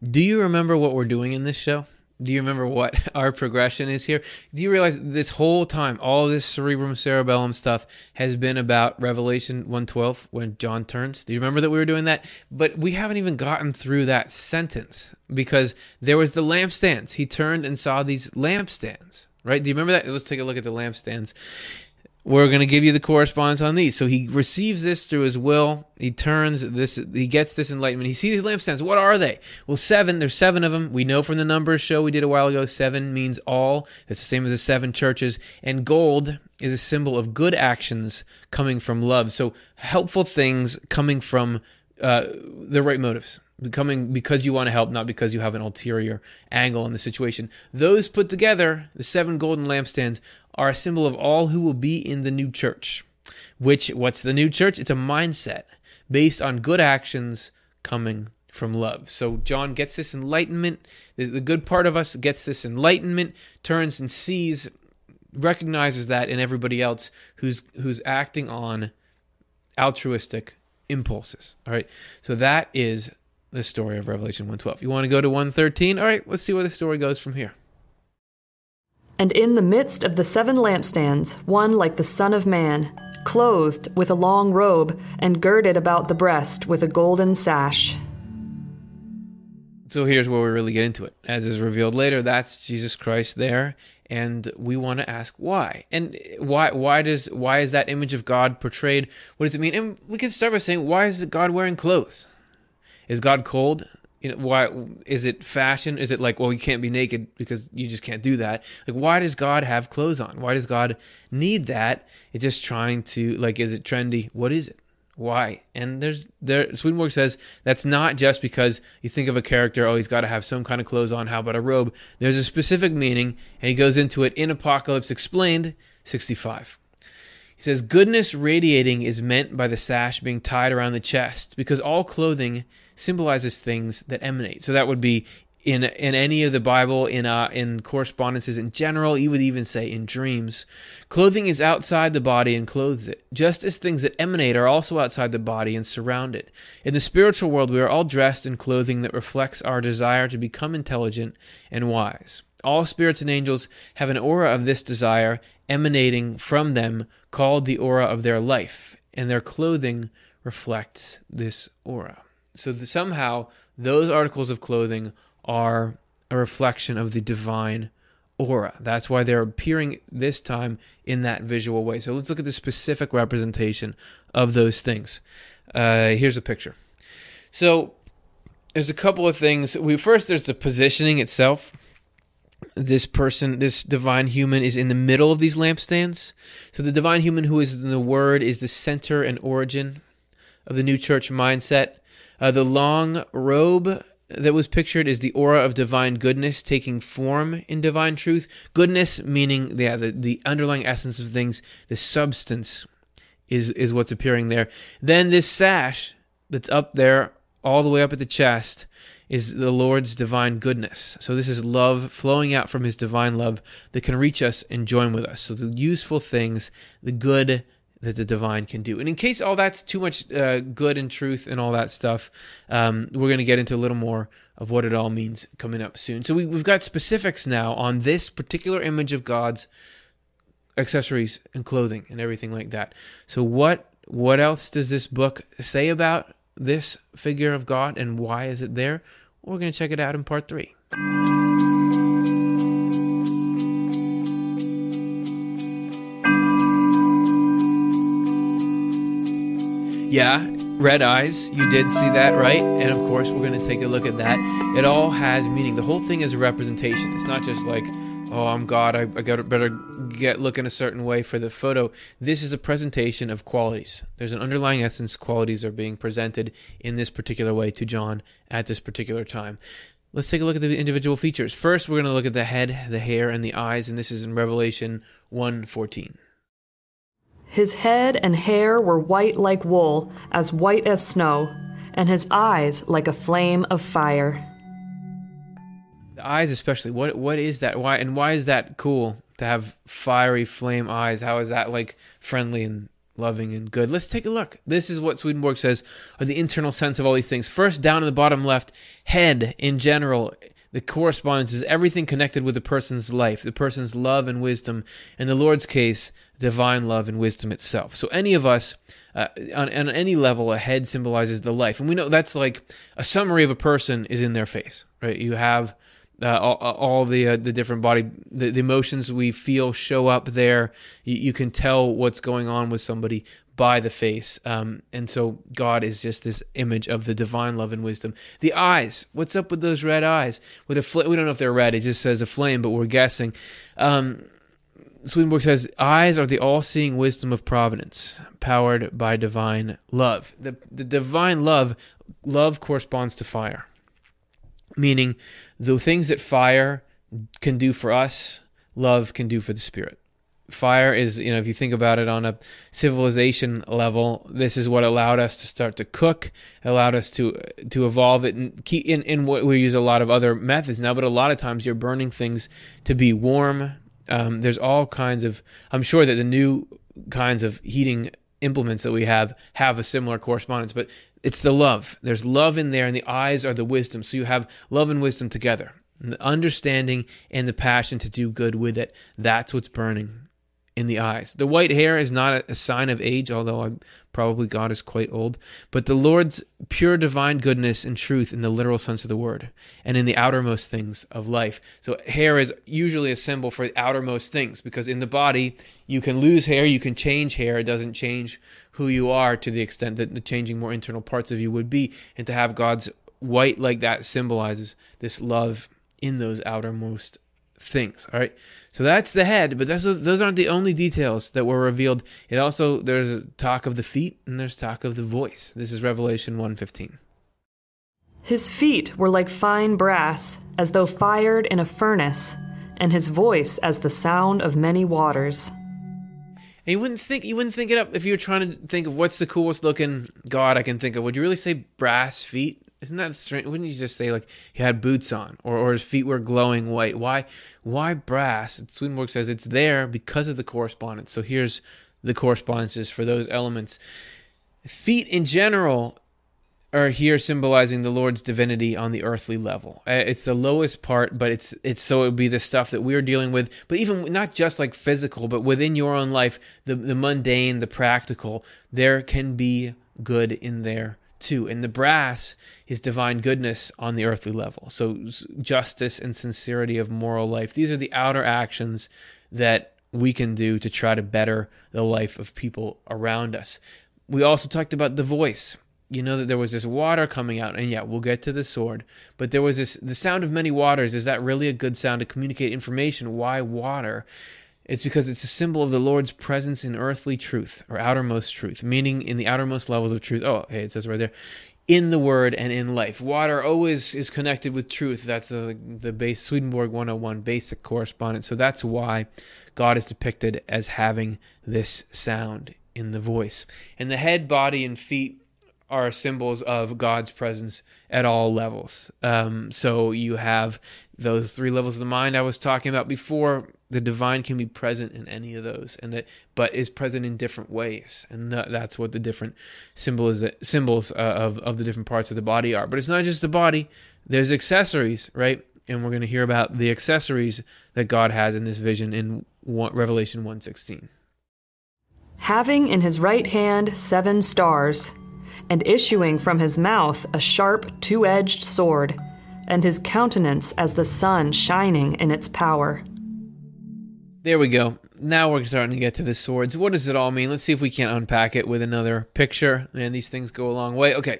Do you remember what we're doing in this show? Do you remember what [laughs] our progression is here? Do you realize this whole time, all this cerebrum cerebellum stuff has been about Revelation 112 when John turns? Do you remember that we were doing that? But we haven't even gotten through that sentence because there was the lampstands. He turned and saw these lampstands, right? Do you remember that? Let's take a look at the lampstands we're going to give you the correspondence on these. So he receives this through his will. He turns this, he gets this enlightenment. He sees these lampstands. What are they? Well, seven. There's seven of them. We know from the numbers show we did a while ago, seven means all. It's the same as the seven churches. And gold is a symbol of good actions coming from love. So helpful things coming from uh, the right motives coming because you want to help, not because you have an ulterior angle in the situation. Those put together, the seven golden lampstands, are a symbol of all who will be in the new church. Which, what's the new church? It's a mindset based on good actions coming from love. So John gets this enlightenment. The good part of us gets this enlightenment, turns and sees, recognizes that in everybody else who's who's acting on altruistic impulses. All right. So that is the story of Revelation 112. You want to go to 113? All right, let's see where the story goes from here. And in the midst of the seven lampstands, one like the Son of Man, clothed with a long robe, and girded about the breast with a golden sash. So here's where we really get into it. As is revealed later, that's Jesus Christ there, and we want to ask why. And why why does why is that image of God portrayed? What does it mean? And we can start by saying, why is God wearing clothes? Is God cold? You know, why is it fashion? Is it like, well, you can't be naked because you just can't do that? Like, why does God have clothes on? Why does God need that? It's just trying to like, is it trendy? What is it? Why? And there's there Swedenborg says that's not just because you think of a character, oh, he's got to have some kind of clothes on. How about a robe? There's a specific meaning, and he goes into it in Apocalypse Explained 65. He says, Goodness radiating is meant by the sash being tied around the chest, because all clothing symbolizes things that emanate. So that would be in in any of the Bible, in uh, in correspondences in general, you would even say in dreams. Clothing is outside the body and clothes it, just as things that emanate are also outside the body and surround it. In the spiritual world, we are all dressed in clothing that reflects our desire to become intelligent and wise. All spirits and angels have an aura of this desire emanating from them, called the aura of their life, and their clothing reflects this aura so the, somehow those articles of clothing are a reflection of the divine aura. That's why they're appearing this time in that visual way. So let's look at the specific representation of those things. Uh, here's a picture. So there's a couple of things. We first there's the positioning itself. This person, this divine human, is in the middle of these lampstands. So the divine human who is in the Word is the center and origin of the new church mindset. Uh, the long robe that was pictured is the aura of divine goodness taking form in divine truth. Goodness meaning yeah, the, the underlying essence of things, the substance is, is what's appearing there. Then this sash that's up there, all the way up at the chest, is the Lord's divine goodness. So this is love flowing out from his divine love that can reach us and join with us. So the useful things, the good that the divine can do. And in case all that's too much uh, good and truth and all that stuff, um, we're going to get into a little more of what it all means coming up soon. So we, we've got specifics now on this particular image of God's accessories and clothing and everything like that. So what what else does this book say about this figure of God and why is it there? We're going to check it out in part three. Yeah, red eyes. You did see that, right? And of course, we're going to take a look at that. It all has meaning. The whole thing is a representation. It's not just like, oh, I'm God. I, I got better get looking a certain way for the photo. This is a presentation of qualities. There's an underlying essence. Qualities are being presented in this particular way to John at this particular time. Let's take a look at the individual features. First, we're going to look at the head, the hair, and the eyes, and this is in Revelation 1:14. His head and hair were white like wool, as white as snow, and his eyes like a flame of fire. The eyes, especially. What what is that? Why and why is that cool to have fiery flame eyes? How is that like friendly and loving and good? Let's take a look. This is what Swedenborg says of the internal sense of all these things. First, down in the bottom left, head in general. The correspondence is everything connected with the person's life, the person's love and wisdom. In the Lord's case, divine love and wisdom itself. So any of us, uh, on, on any level, a head symbolizes the life, and we know that's like a summary of a person is in their face, right? You have uh, all, all, the uh, the different body the, the, emotions we feel show up there. You, you, can tell what's going on with somebody by the face, um, and so God is just this image of the divine love and wisdom. The eyes, what's up with those red eyes? With a fl- we don't know if they're red. It just says a flame, but we're guessing. Um, Swedenborg says, Eyes are the all seeing wisdom of providence, powered by divine love. The, the divine love, love corresponds to fire, meaning the things that fire can do for us, love can do for the spirit. Fire is, you know, if you think about it on a civilization level, this is what allowed us to start to cook, allowed us to to evolve it, and keep in in what we use a lot of other methods now. But a lot of times, you're burning things to be warm, um, there's all kinds of. I'm sure that the new kinds of heating implements that we have have a similar correspondence, but it's the love. There's love in there, and the eyes are the wisdom. So you have love and wisdom together, and the understanding and the passion to do good with it. That's what's burning in the eyes. The white hair is not a sign of age, although I'm, probably God is quite old, but the Lord's pure divine goodness and truth in the literal sense of the word and in the outermost things of life. So hair is usually a symbol for the outermost things because in the body you can lose hair, you can change hair, it doesn't change who you are to the extent that the changing more internal parts of you would be and to have God's white like that symbolizes this love in those outermost things. All right. So that's the head, but that's, those aren't the only details that were revealed. It also there's talk of the feet and there's talk of the voice. This is Revelation 1:15. His feet were like fine brass, as though fired in a furnace, and his voice as the sound of many waters. And you wouldn't think you wouldn't think it up if you were trying to think of what's the coolest looking god I can think of. Would you really say brass feet? Isn't that strange? Wouldn't you just say like he had boots on, or, or his feet were glowing white? Why, why brass? Swedenborg says it's there because of the correspondence. So here's the correspondences for those elements. Feet in general are here symbolizing the Lord's divinity on the earthly level. Uh, it's the lowest part, but it's it's so it would be the stuff that we're dealing with. But even not just like physical, but within your own life, the the mundane, the practical, there can be good in there too. And the brass is divine goodness on the earthly level. So justice and sincerity of moral life. These are the outer actions that we can do to try to better the life of people around us. We also talked about the voice. You know that there was this water coming out, and yeah, we'll get to the sword. But there was this the sound of many waters. Is that really a good sound to communicate information? Why water? It's because it's a symbol of the Lord's presence in earthly truth or outermost truth, meaning in the outermost levels of truth. Oh, hey, it says right there, in the Word and in life. Water always is connected with truth. That's the the base Swedenborg 101 basic correspondence. So that's why God is depicted as having this sound in the voice. And the head, body, and feet are symbols of God's presence at all levels. Um, so you have those three levels of the mind I was talking about before. The divine can be present in any of those, and that but is present in different ways, and that's what the different symbols symbols uh, of of the different parts of the body are. But it's not just the body. There's accessories, right? And we're going to hear about the accessories that God has in this vision in Revelation 1:16. having in his right hand seven stars, and issuing from his mouth a sharp two edged sword, and his countenance as the sun shining in its power. There we go. Now we're starting to get to the swords. What does it all mean? Let's see if we can't unpack it with another picture. Man, these things go a long way. Okay.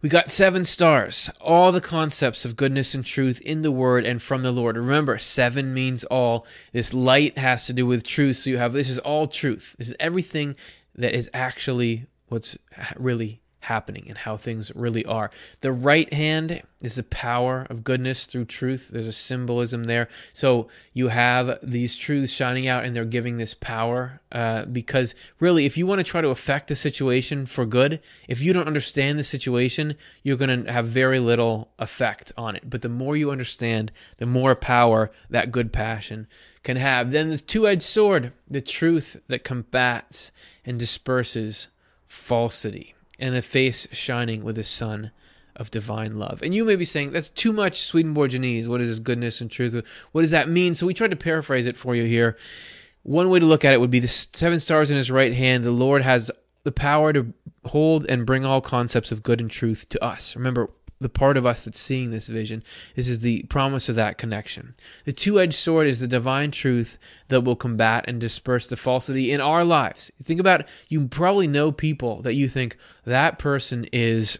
We got seven stars, all the concepts of goodness and truth in the Word and from the Lord. Remember, seven means all. This light has to do with truth. So you have this is all truth. This is everything that is actually what's really happening and how things really are. The right hand is the power of goodness through truth. There's a symbolism there. So you have these truths shining out and they're giving this power uh, because really, if you want to try to affect a situation for good, if you don't understand the situation, you're going to have very little effect on it. But the more you understand, the more power that good passion can have. Then the two edged sword, the truth that combats and disperses falsity and a face shining with the sun of divine love. And you may be saying, that's too much Swedenborgianese. What is this goodness and truth? What does that mean? So we tried to paraphrase it for you here. One way to look at it would be the seven stars in his right hand. The Lord has the power to hold and bring all concepts of good and truth to us. Remember, the part of us that's seeing this vision. This is the promise of that connection. The two edged sword is the divine truth that will combat and disperse the falsity in our lives. Think about you probably know people that you think that person is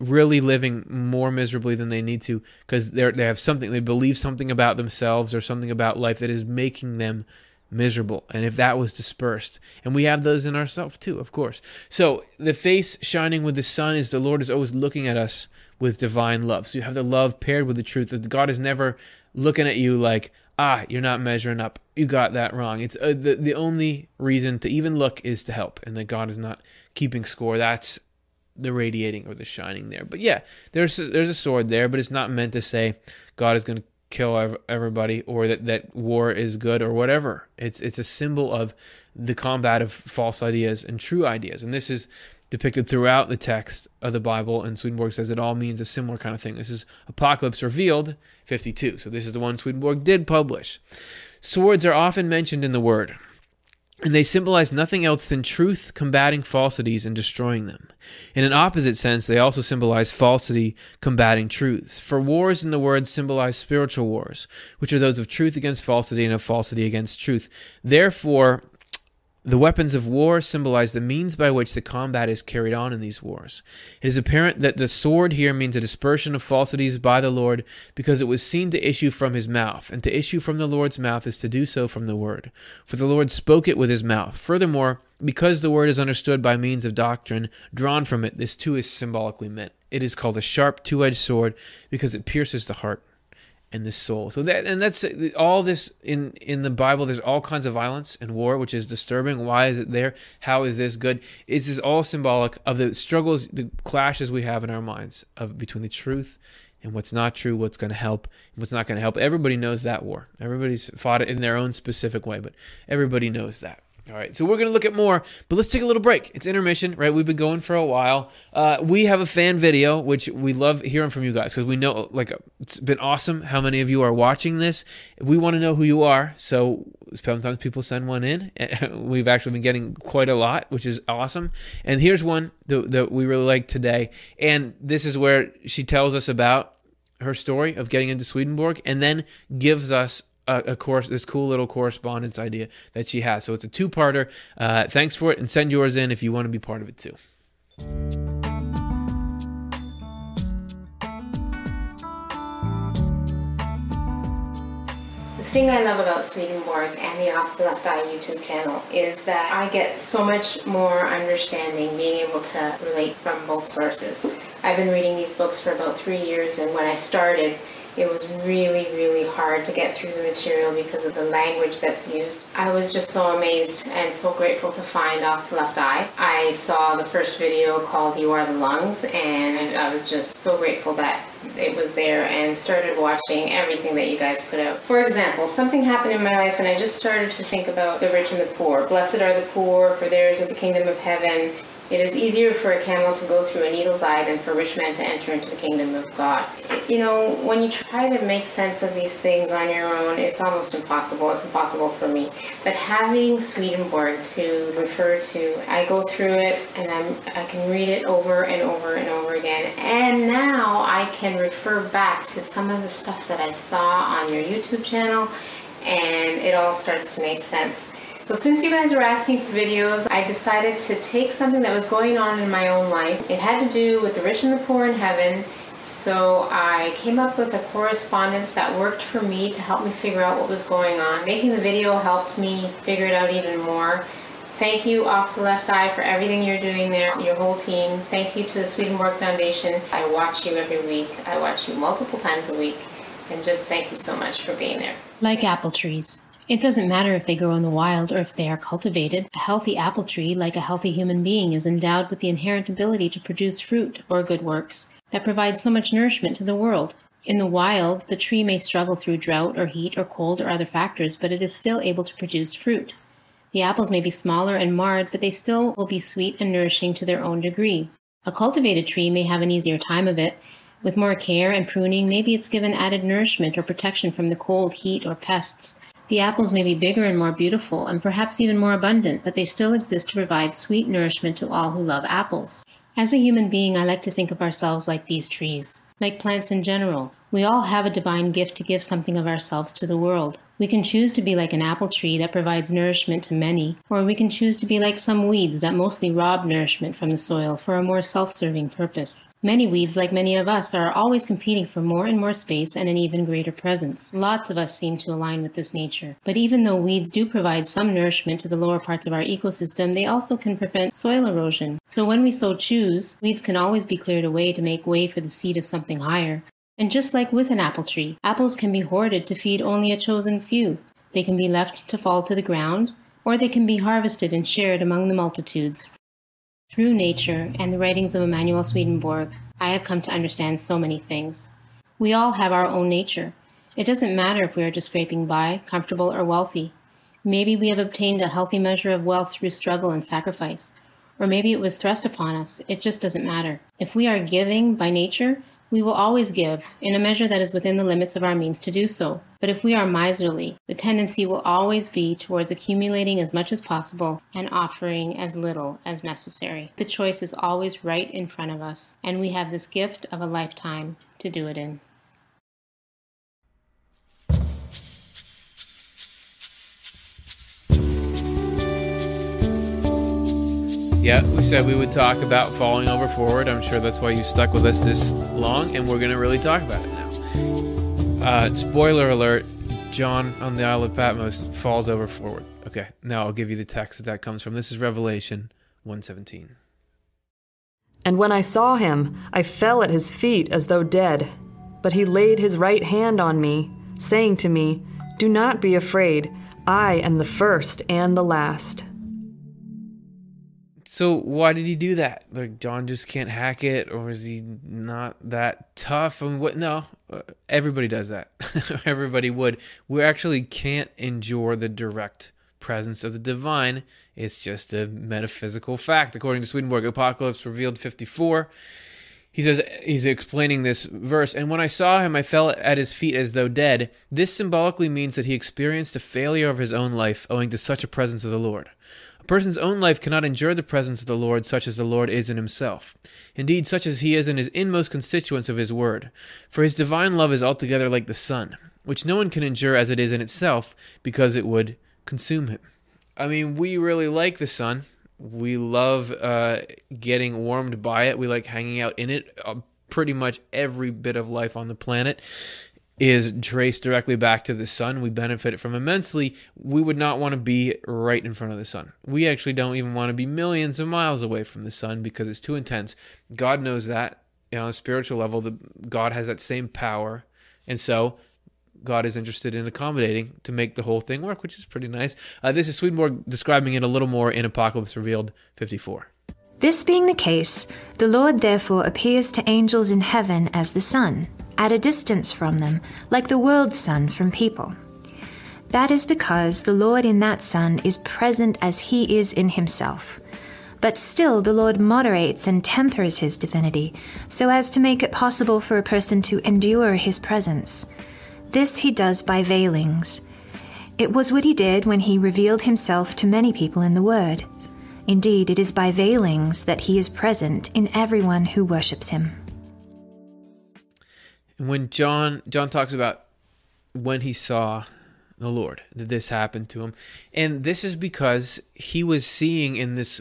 really living more miserably than they need to because they they have something they believe something about themselves or something about life that is making them miserable and if that was dispersed and we have those in ourselves too of course so the face shining with the sun is the lord is always looking at us with divine love. So you have the love paired with the truth that God is never looking at you like, ah, you're not measuring up. You got that wrong. It's uh, the the only reason to even look is to help, and that God is not keeping score. That's the radiating or the shining there. But yeah, there's a, there's a sword there, but it's not meant to say God is going to kill everybody or that, that war is good or whatever. It's it's a symbol of the combat of false ideas and true ideas. And this is depicted throughout the text of the Bible, and Swedenborg says it all means a similar kind of thing. This is Apocalypse Revealed 52. So this is the one Swedenborg did publish. Swords are often mentioned in the Word, and they symbolize nothing else than truth combating falsities and destroying them. In an opposite sense, they also symbolize falsity combating truths. For wars in the Word symbolize spiritual wars, which are those of truth against falsity and of falsity against truth. Therefore, the weapons of war symbolize the means by which the combat is carried on in these wars. It is apparent that the sword here means a dispersion of falsities by the Lord because it was seen to issue from his mouth, and to issue from the Lord's mouth is to do so from the word. For the Lord spoke it with his mouth. Furthermore, because the word is understood by means of doctrine drawn from it, this too is symbolically meant. It is called a sharp two edged sword because it pierces the heart and the soul. So that and that's all this in in the Bible. There's all kinds of violence and war, which is disturbing. Why is it there? How is this good? Is this all symbolic of the struggles, the clashes we have in our minds of between the truth and what's not true, what's going to help, what's not going to help. Everybody knows that war. Everybody's fought it in their own specific way, but everybody knows that. All right, so we're going to look at more, but let's take a little break. It's intermission, right? We've been going for a while. Uh, we have a fan video, which we love hearing from you guys because we know, like, it's been awesome how many of you are watching this. We want to know who you are, so sometimes people send one in. [laughs] We've actually been getting quite a lot, which is awesome. And here's one that, that we really like today, and this is where she tells us about her story of getting into Swedenborg, and then gives us a, a, course, this cool little correspondence idea that she has. So it's a two-parter. Uh, thanks for it, and send yours in if you want to be part of it too. The thing I love about Swedenborg and the Off the Left Eye YouTube channel is that I get so much more understanding being able to relate from both sources. I've been reading these books for about three years, and when I started, it was really, really hard to get through the material because of the language that's used. I was just so amazed and so grateful to find Off Left Eye. I saw the first video called You Are the Lungs, and I was just so grateful that it was there and started watching everything that you guys put out. For example, something happened in my life and I just started to think about the rich and the poor. Blessed are the poor, for theirs is the kingdom of heaven It is easier for a camel to go through a needle's eye than for a rich men to enter into the kingdom of God. You know, when you try to make sense of these things on your own, it's almost impossible. It's impossible for me. But having Swedenborg to refer to, I go through it and I'm, I can read it over and over and over again. And now I can refer back to some of the stuff that I saw on your YouTube channel and it all starts to make sense. So since you guys were asking for videos, I decided to take something that was going on in my own life. It had to do with the rich and the poor in heaven. So I came up with a correspondence that worked for me to help me figure out what was going on. Making the video helped me figure it out even more. Thank you, Off the Left Eye, for everything you're doing there, your whole team. Thank you to the Swedenborg Foundation. I watch you every week. I watch you multiple times a week. And just thank you so much for being there. Like apple trees. It doesn't matter if they grow in the wild or if they are cultivated. A healthy apple tree, like a healthy human being, is endowed with the inherent ability to produce fruit or good works that provide so much nourishment to the world. In the wild, the tree may struggle through drought or heat or cold or other factors, but it is still able to produce fruit. The apples may be smaller and marred, but they still will be sweet and nourishing to their own degree. A cultivated tree may have an easier time of it. With more care and pruning, maybe it's given added nourishment or protection from the cold, heat, or pests. The apples may be bigger and more beautiful, and perhaps even more abundant, but they still exist to provide sweet nourishment to all who love apples. As a human being, I like to think of ourselves like these trees, like plants in general. We all have a divine gift to give something of ourselves to the world. We can choose to be like an apple tree that provides nourishment to many, or we can choose to be like some weeds that mostly rob nourishment from the soil for a more self serving purpose. Many weeds, like many of us, are always competing for more and more space and an even greater presence. Lots of us seem to align with this nature. But even though weeds do provide some nourishment to the lower parts of our ecosystem, they also can prevent soil erosion. So when we so choose, weeds can always be cleared away to make way for the seed of something higher. And just like with an apple tree, apples can be hoarded to feed only a chosen few. They can be left to fall to the ground, or they can be harvested and shared among the multitudes. Through nature and the writings of Emanuel Swedenborg, I have come to understand so many things. We all have our own nature. It doesn't matter if we are just scraping by, comfortable or wealthy. Maybe we have obtained a healthy measure of wealth through struggle and sacrifice. Or maybe it was thrust upon us. It just doesn't matter. If we are giving by nature, we will always give, in a measure that is within the limits of our means to do so. But if we are miserly, the tendency will always be towards accumulating as much as possible and offering as little as necessary. The choice is always right in front of us, and we have this gift of a lifetime to do it in. Yeah, we said we would talk about falling over forward. I'm sure that's why you stuck with us this long, and we're going to really talk about it now. Uh, spoiler alert John on the Isle of Patmos falls over forward. Okay, now I'll give you the text that that comes from. This is Revelation 117. And when I saw him, I fell at his feet as though dead. But he laid his right hand on me, saying to me, Do not be afraid. I am the first and the last. So why did he do that? Like John just can't hack it, or is he not that tough? Mean, what? No, uh, everybody does that. [laughs] everybody would. We actually can't endure the direct presence of the divine. It's just a metaphysical fact, according to Swedenborg. Apocalypse revealed fifty four. He says he's explaining this verse, and when I saw him, I fell at his feet as though dead. This symbolically means that he experienced a failure of his own life owing to such a presence of the Lord. Person's own life cannot endure the presence of the Lord such as the Lord is in himself. Indeed, such as he is in his inmost constituents of his word. For his divine love is altogether like the sun, which no one can endure as it is in itself, because it would consume him. I mean, we really like the sun. We love uh, getting warmed by it. We like hanging out in it. Uh, pretty much every bit of life on the planet is traced directly back to the sun. We benefit from immensely. We would not want to be right in front of the sun. We actually don't even want to be millions of miles away from the sun because it's too intense. God knows that. You know, on a spiritual level, the, God has that same power. And so God is interested in accommodating to make the whole thing work, which is pretty nice. Uh, this is Swedenborg describing it a little more in Apocalypse Revealed 54. This being the case, the Lord therefore appears to angels in heaven as the sun at a distance from them, like the world's sun from people. That is because the Lord in that sun is present as he is in himself. But still, the Lord moderates and tempers his divinity so as to make it possible for a person to endure his presence. This he does by veilings. It was what he did when he revealed himself to many people in the Word. Indeed, it is by veilings that he is present in everyone who worships him. And when John John talks about when he saw the Lord that this happened to him, and this is because he was seeing in this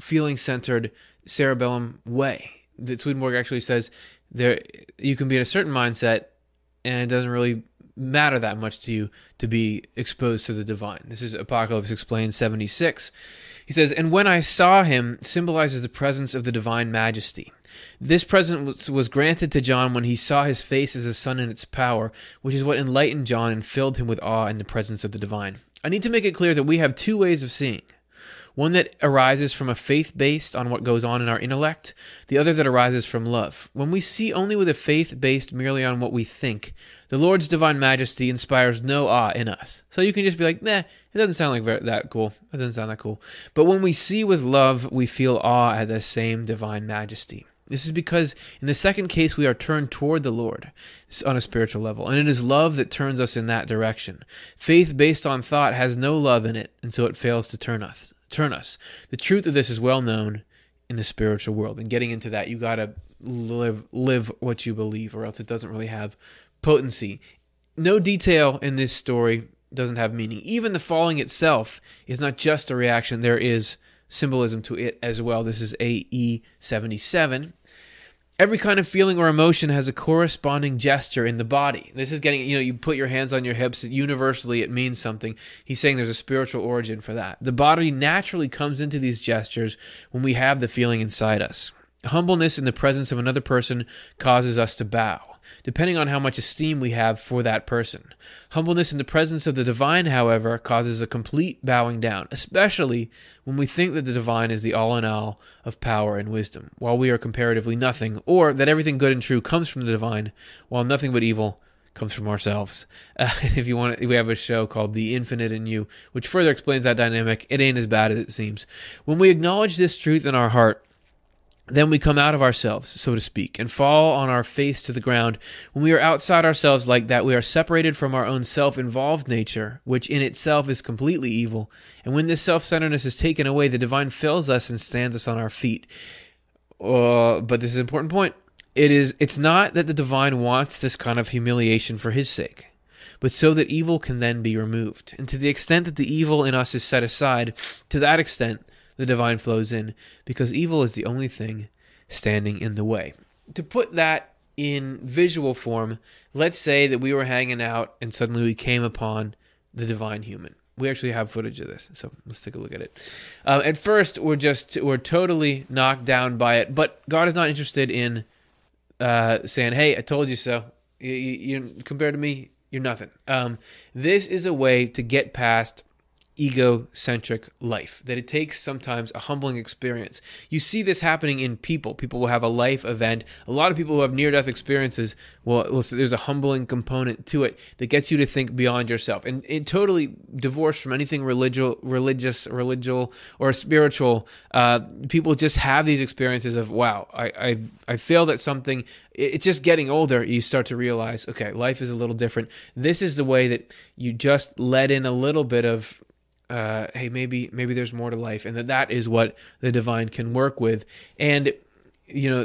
feeling centered cerebellum way. That Swedenborg actually says there you can be in a certain mindset, and it doesn't really matter that much to you to be exposed to the divine. This is Apocalypse Explained 76. He says, And when I saw him symbolizes the presence of the divine majesty. This presence was granted to John when he saw his face as the sun in its power, which is what enlightened John and filled him with awe in the presence of the divine. I need to make it clear that we have two ways of seeing one that arises from a faith based on what goes on in our intellect, the other that arises from love. When we see only with a faith based merely on what we think, the Lord's divine majesty inspires no awe in us. So you can just be like, nah, it doesn't sound like very, that cool. That doesn't sound that cool. But when we see with love, we feel awe at the same divine majesty. This is because in the second case, we are turned toward the Lord on a spiritual level, and it is love that turns us in that direction. Faith based on thought has no love in it, and so it fails to turn us turn us. The truth of this is well known in the spiritual world. And getting into that, you got to live live what you believe or else it doesn't really have potency. No detail in this story doesn't have meaning. Even the falling itself is not just a reaction, there is symbolism to it as well. This is AE 77. Every kind of feeling or emotion has a corresponding gesture in the body. This is getting, you know, you put your hands on your hips, universally it means something. He's saying there's a spiritual origin for that. The body naturally comes into these gestures when we have the feeling inside us. Humbleness in the presence of another person causes us to bow depending on how much esteem we have for that person. Humbleness in the presence of the divine, however, causes a complete bowing down, especially when we think that the divine is the all in all of power and wisdom, while we are comparatively nothing, or that everything good and true comes from the divine, while nothing but evil comes from ourselves. Uh, [laughs] and if you want, we have a show called "The Infinite in You," which further explains that dynamic. It ain't as bad as it seems. When we acknowledge this truth in our heart, then we come out of ourselves, so to speak, and fall on our face to the ground. When we are outside ourselves like that, we are separated from our own self involved nature, which in itself is completely evil. And when this self centeredness is taken away, the divine fills us and stands us on our feet. Uh, but this is an important point. It is it's not that the divine wants this kind of humiliation for his sake, but so that evil can then be removed. And to the extent that the evil in us is set aside, to that extent the divine flows in because evil is the only thing standing in the way. To put that in visual form, let's say that we were hanging out and suddenly we came upon the divine human. We actually have footage of this, so let's take a look at it. Uh, at first, we're just we're totally knocked down by it, but God is not interested in uh, saying, "Hey, I told you so." You, you, you compared to me, you're nothing. Um, this is a way to get past egocentric life, that it takes sometimes a humbling experience. You see this happening in people. People will have a life event. A lot of people who have near death experiences, well, there's a humbling component to it that gets you to think beyond yourself. And, and totally divorced from anything religious, religious, religious, or spiritual, uh, people just have these experiences of, wow, I, I, I failed at something. It's just getting older. You start to realize, okay, life is a little different. This is the way that you just let in a little bit of uh, hey, maybe maybe there's more to life, and that that is what the divine can work with. And you know,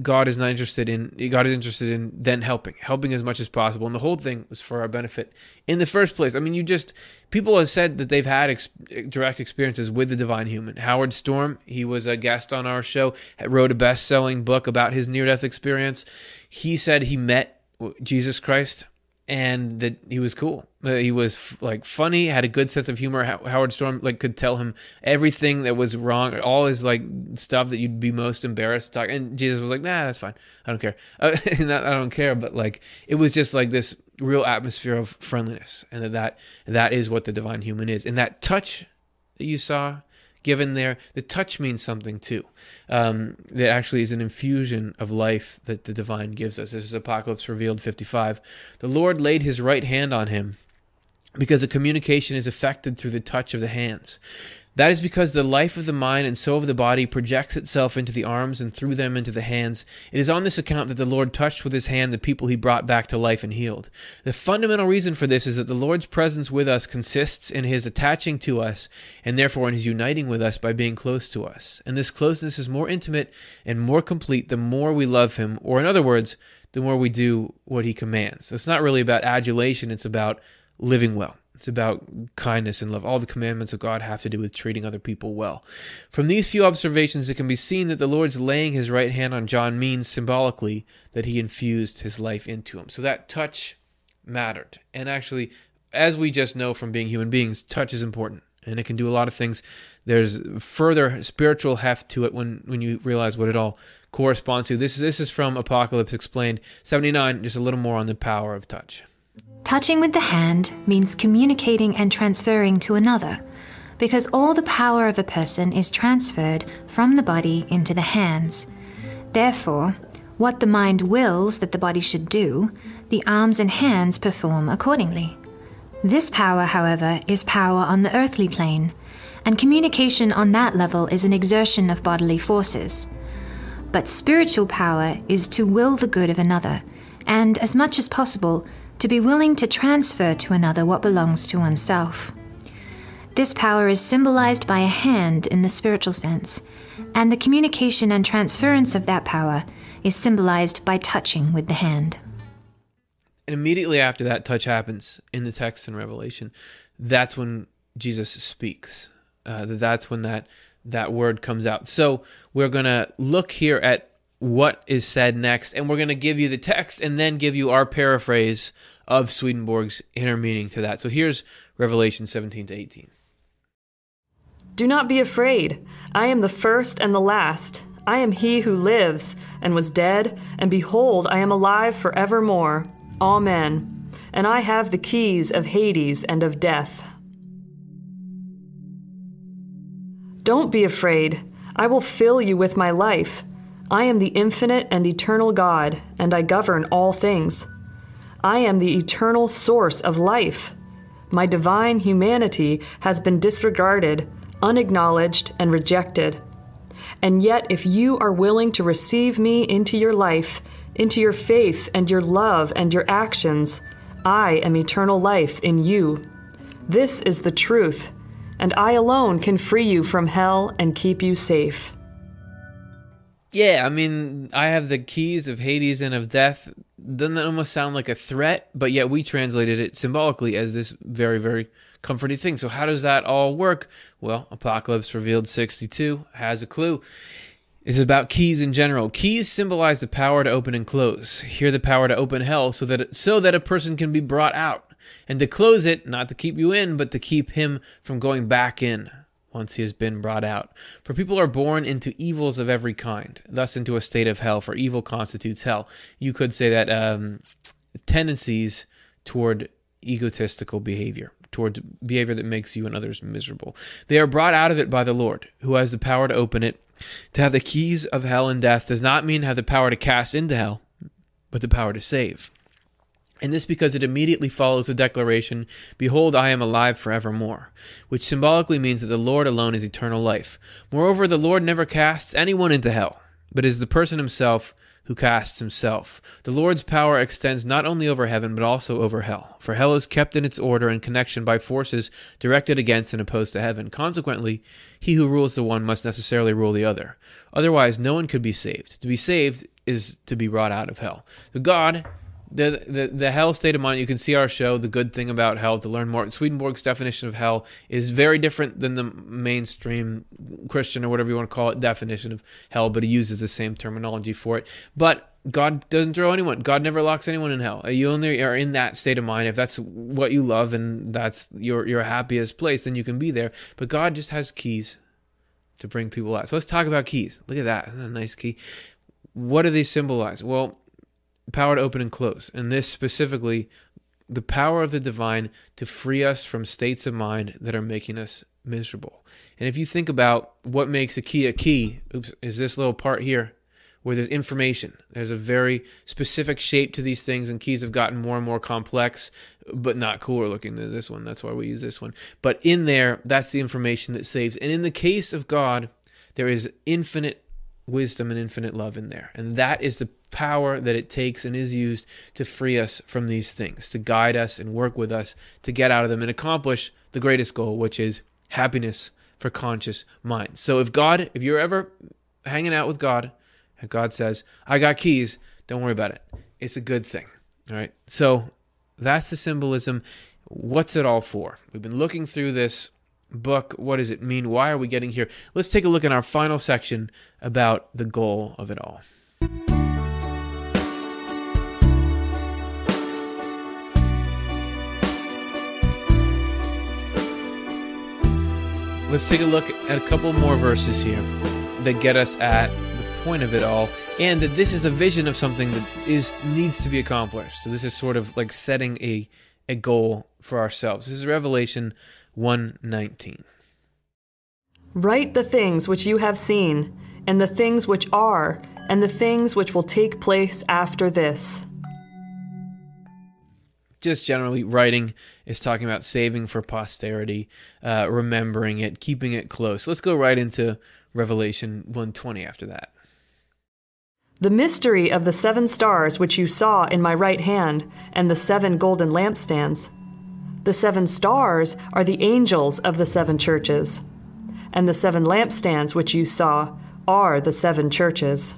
God is not interested in God is interested in then helping, helping as much as possible. And the whole thing was for our benefit in the first place. I mean, you just people have said that they've had ex- direct experiences with the divine human. Howard Storm, he was a guest on our show, wrote a best-selling book about his near-death experience. He said he met Jesus Christ and that he was cool. He was like funny, had a good sense of humor. Howard Storm like could tell him everything that was wrong, all his like stuff that you'd be most embarrassed to talk. And Jesus was like, "Nah, that's fine. I don't care. [laughs] Uh, not, I don't care." But like, it was just like this real atmosphere of friendliness, and that, that is what the divine human is. And that touch that you saw given there. The touch means something too. Um, that actually is an infusion of life that the divine gives us. This is Apocalypse Revealed 55. The Lord laid his right hand on him because the communication is effected through the touch of the hands. That is because the life of the mind and soul of the body projects itself into the arms and through them into the hands. It is on this account that the Lord touched with his hand the people he brought back to life and healed. The fundamental reason for this is that the Lord's presence with us consists in his attaching to us and therefore in his uniting with us by being close to us. And this closeness is more intimate and more complete the more we love him, or in other words, the more we do what he commands. It's not really about adulation, it's about living well. It's about kindness and love. All the commandments of God have to do with treating other people well. From these few observations, it can be seen that the Lord's laying his right hand on John means symbolically that he infused his life into him. So that touch mattered. And actually, as we just know from being human beings, touch is important and it can do a lot of things. There's further spiritual heft to it when, when you realize what it all corresponds to. This, this is from Apocalypse Explained 79, just a little more on the power of touch. Touching with the hand means communicating and transferring to another, because all the power of a person is transferred from the body into the hands. Therefore, what the mind wills that the body should do, the arms and hands perform accordingly. This power, however, is power on the earthly plane, and communication on that level is an exertion of bodily forces. But spiritual power is to will the good of another, and, as much as possible, to be willing to transfer to another what belongs to oneself. This power is symbolized by a hand in the spiritual sense, and the communication and transference of that power is symbolized by touching with the hand. And immediately after that touch happens in the text in Revelation, that's when Jesus speaks. Uh, that's when that that word comes out. So we're gonna look here at what is said next, and we're going to give you the text and then give you our paraphrase of Swedenborg's inner meaning to that. So here's Revelation 17 to 18. Do not be afraid. I am the first and the last. I am he who lives and was dead, and behold, I am alive forevermore. Amen. And I have the keys of Hades and of death. Don't be afraid. I will fill you with my life. I am the infinite and eternal God, and I govern all things. I am the eternal source of life. My divine humanity has been disregarded, unacknowledged, and rejected. And yet, if you are willing to receive me into your life, into your faith and your love and your actions, I am eternal life in you. This is the truth, and I alone can free you from hell and keep you safe. Yeah, I mean, I have the keys of Hades and of death. Doesn't that almost sound like a threat? But yet we translated it symbolically as this very, very comforting thing. So how does that all work? Well, Apocalypse Revealed 62 has a clue. It's about keys in general. Keys symbolize the power to open and close. Here, the power to open hell, so that it, so that a person can be brought out, and to close it, not to keep you in, but to keep him from going back in once he has been brought out. For people are born into evils of every kind, thus into a state of hell, for evil constitutes hell. You could say that um, tendencies toward egotistical behavior, towards behavior that makes you and others miserable. They are brought out of it by the Lord, who has the power to open it. To have the keys of hell and death does not mean have the power to cast into hell, but the power to save. And this because it immediately follows the declaration, Behold, I am alive forevermore, which symbolically means that the Lord alone is eternal life. Moreover, the Lord never casts anyone into hell, but is the person himself who casts himself. The Lord's power extends not only over heaven, but also over hell. For hell is kept in its order and connection by forces directed against and opposed to heaven. Consequently, he who rules the one must necessarily rule the other. Otherwise, no one could be saved. To be saved is to be brought out of hell. So God the, the the hell state of mind you can see our show the good thing about hell to learn more. Swedenborg's definition of hell is very different than the mainstream christian or whatever you want to call it definition of hell but he uses the same terminology for it. But god doesn't throw anyone. God never locks anyone in hell. You only are in that state of mind. If that's what you love and that's your your happiest place then you can be there. But god just has keys to bring people out. So let's talk about keys. Look at that a nice key? What do they symbolize? Well power to open and close. And this specifically, the power of the divine to free us from states of mind that are making us miserable. And if you think about what makes a key a key, oops, is this little part here. where there's information. There's a very specific shape to these things, and keys have gotten more and more complex, but not cooler looking than this one. That's why we use this one. But in there, that's the information that saves. And in the case of God, there is infinite wisdom and infinite love in there. And that is the power that it takes and is used to free us from these things, to guide us and work with us to get out of them and accomplish the greatest goal, which is happiness for conscious minds. So if God, if you're ever hanging out with God, and God says, I got keys, don't worry about it. It's a good thing. All right. So that's the symbolism. What's it all for? We've been looking through this book. What does it mean? Why are we getting here? Let's take a look in our final section about the goal of it all. Let's take a look at a couple more verses here that get us at the point of it all and that this is a vision of something that is needs to be accomplished. So this is sort of like setting a a goal for ourselves. This is Revelation 119. Write the things which you have seen, and the things which are, and the things which will take place after this. Just generally, writing is talking about saving for posterity, uh, remembering it, keeping it close. Let's go right into Revelation 120 after that. The mystery of the seven stars which you saw in my right hand, and the seven golden lampstands. The seven stars are the angels of the seven churches, and the seven lampstands which you saw are the seven churches.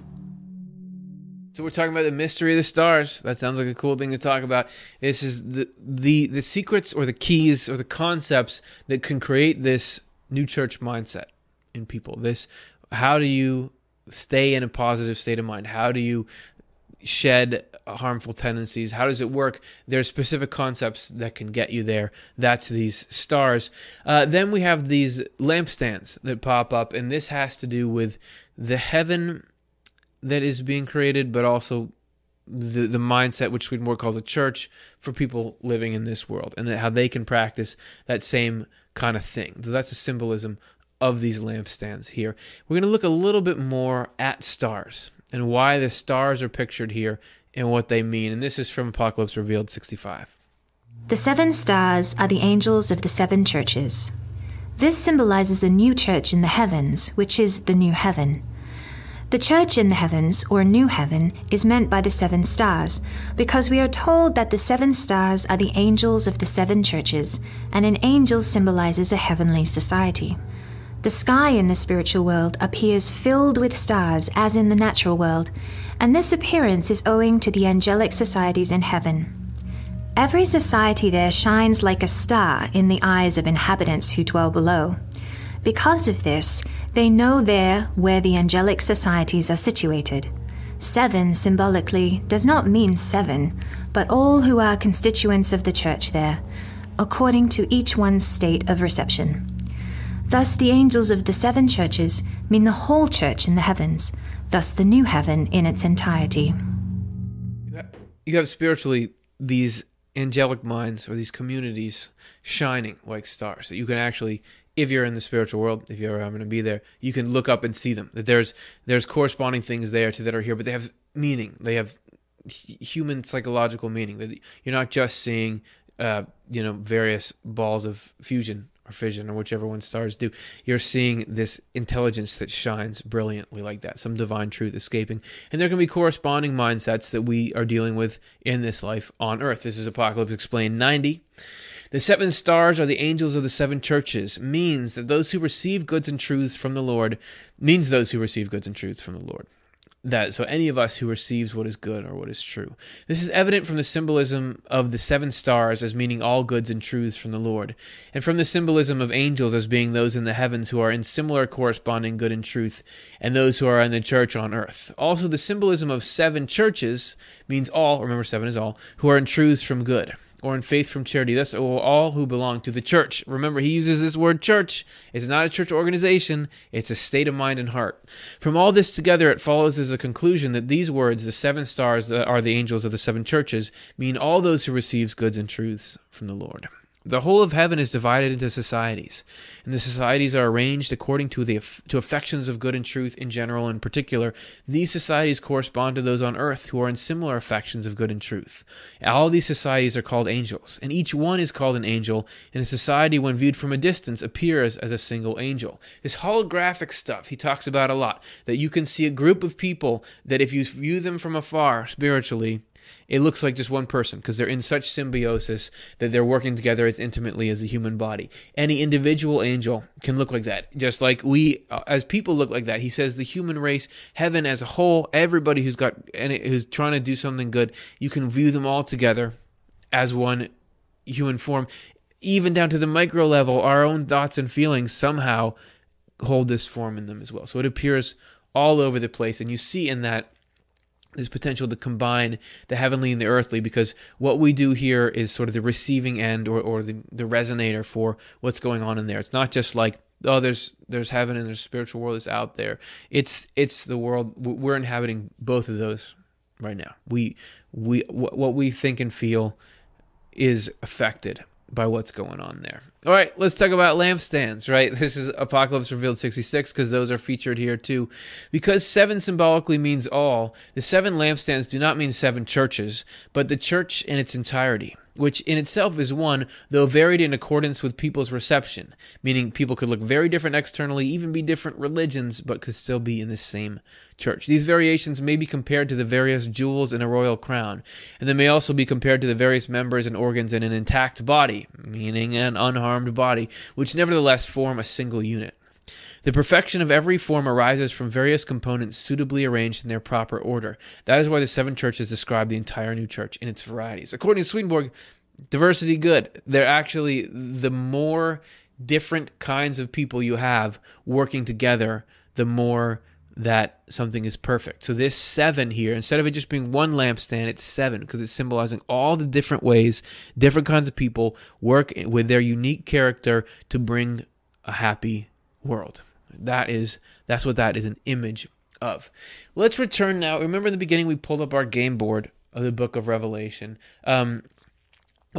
So we're talking about the mystery of the stars. That sounds like a cool thing to talk about. This is the the the secrets or the keys or the concepts that can create this new church mindset in people. This how do you stay in a positive state of mind? How do you shed harmful tendencies? How does it work? There's specific concepts that can get you there. That's these stars. Uh, then we have these lampstands that pop up, and this has to do with the heaven that is being created, but also the the mindset which we'd more call the church for people living in this world, and how they can practice that same kind of thing. So that's the symbolism of these lampstands here. We're going to look a little bit more at stars and why the stars are pictured here and what they mean. And this is from Apocalypse Revealed 65. The seven stars are the angels of the seven churches. This symbolizes a new church in the heavens, which is the new heaven. The church in the heavens, or new heaven, is meant by the seven stars, because we are told that the seven stars are the angels of the seven churches, and an angel symbolizes a heavenly society. The sky in the spiritual world appears filled with stars as in the natural world, and this appearance is owing to the angelic societies in heaven. Every society there shines like a star in the eyes of inhabitants who dwell below. Because of this, they know there where the angelic societies are situated. Seven, symbolically, does not mean seven, but all who are constituents of the church there, according to each one's state of reception. Thus, the angels of the seven churches mean the whole church in the heavens, thus, the new heaven in its entirety. You have spiritually these angelic minds or these communities shining like stars that you can actually if you're in the spiritual world if you're ever going to be there you can look up and see them. That there's there's corresponding things there to that are here but they have meaning. They have human psychological meaning. That you're not just seeing uh, you know various balls of fusion or fission or whichever one stars do you're seeing this intelligence that shines brilliantly like that some divine truth escaping. And there can be corresponding mindsets that we are dealing with in this life on earth. This is apocalypse explained 90 the seven stars are the angels of the seven churches. Means that those who receive goods and truths from the lord means those who receive goods and truths from the lord that so any of us who receives what is good or what is true. This is evident from the symbolism of the seven stars as meaning all goods and truths from the Lord, and from the symbolism of angels as being those in the heavens who are in similar corresponding good and truth, and those who are in the church on earth. Also, the symbolism of seven churches means all, remember seven is all, who are in truths from good or in faith from charity. Thus, all who belong to the church. Remember, he uses this word church. It's not a church organization, it's a state of mind and heart. From all this together, it follows as a conclusion that these words, the seven stars that are the angels of the seven churches, mean all those who receives goods and truths from the Lord. The whole of heaven is divided into societies, and the societies are arranged according to the to affections of good and truth in general. In particular, these societies correspond to those on earth who are in similar affections of good and truth. All these societies are called angels, and each one is called an angel. And a society, when viewed from a distance, appears as a single angel. This holographic stuff he talks about a lot. That you can see a group of people that, if you view them from afar spiritually, it looks like just one person because they're in such symbiosis that they're working together as intimately as a human body. Any individual angel can look like that, just like we uh, as people look like that. He says the human race, heaven as a whole, everybody who's got any, who's trying to do something good, you can view them all together as one human form, even down to the micro level. Our own thoughts and feelings somehow hold this form in them as well. So it appears all over the place, and you see in that there's potential to combine the heavenly and the earthly because what we do here is sort of the receiving end or, or the, the resonator for what's going on in there. It's not just like oh there's there's heaven and there's spiritual world that's out there. It's it's the world we're inhabiting both of those right now. We we what we think and feel is affected by what's going on there. All right, let's talk about lampstands, right? This is Apocalypse Revealed 66 because those are featured here too. Because seven symbolically means all, the seven lampstands do not mean seven churches, but the church in its entirety which in itself is one, though varied in accordance with people's reception, meaning people could look very different externally, even be different religions, but could still be in the same church. These variations may be compared to the various jewels in a royal crown, and they may also be compared to the various members and organs in an intact body, meaning an unharmed body, which nevertheless form a single unit. The perfection of every form arises from various components suitably arranged in their proper order. That is why the seven churches describe the entire new church in its varieties. According to Swedenborg, diversity good. They're actually the more different kinds of people you have working together, the more that something is perfect. So this seven here, instead of it just being one lampstand, it's seven because it's symbolizing all the different ways different kinds of people work with their unique character to bring a happy world. That is that's what that is an image of. Let's return now. Remember in the beginning we pulled up our game board of the book of Revelation. Um,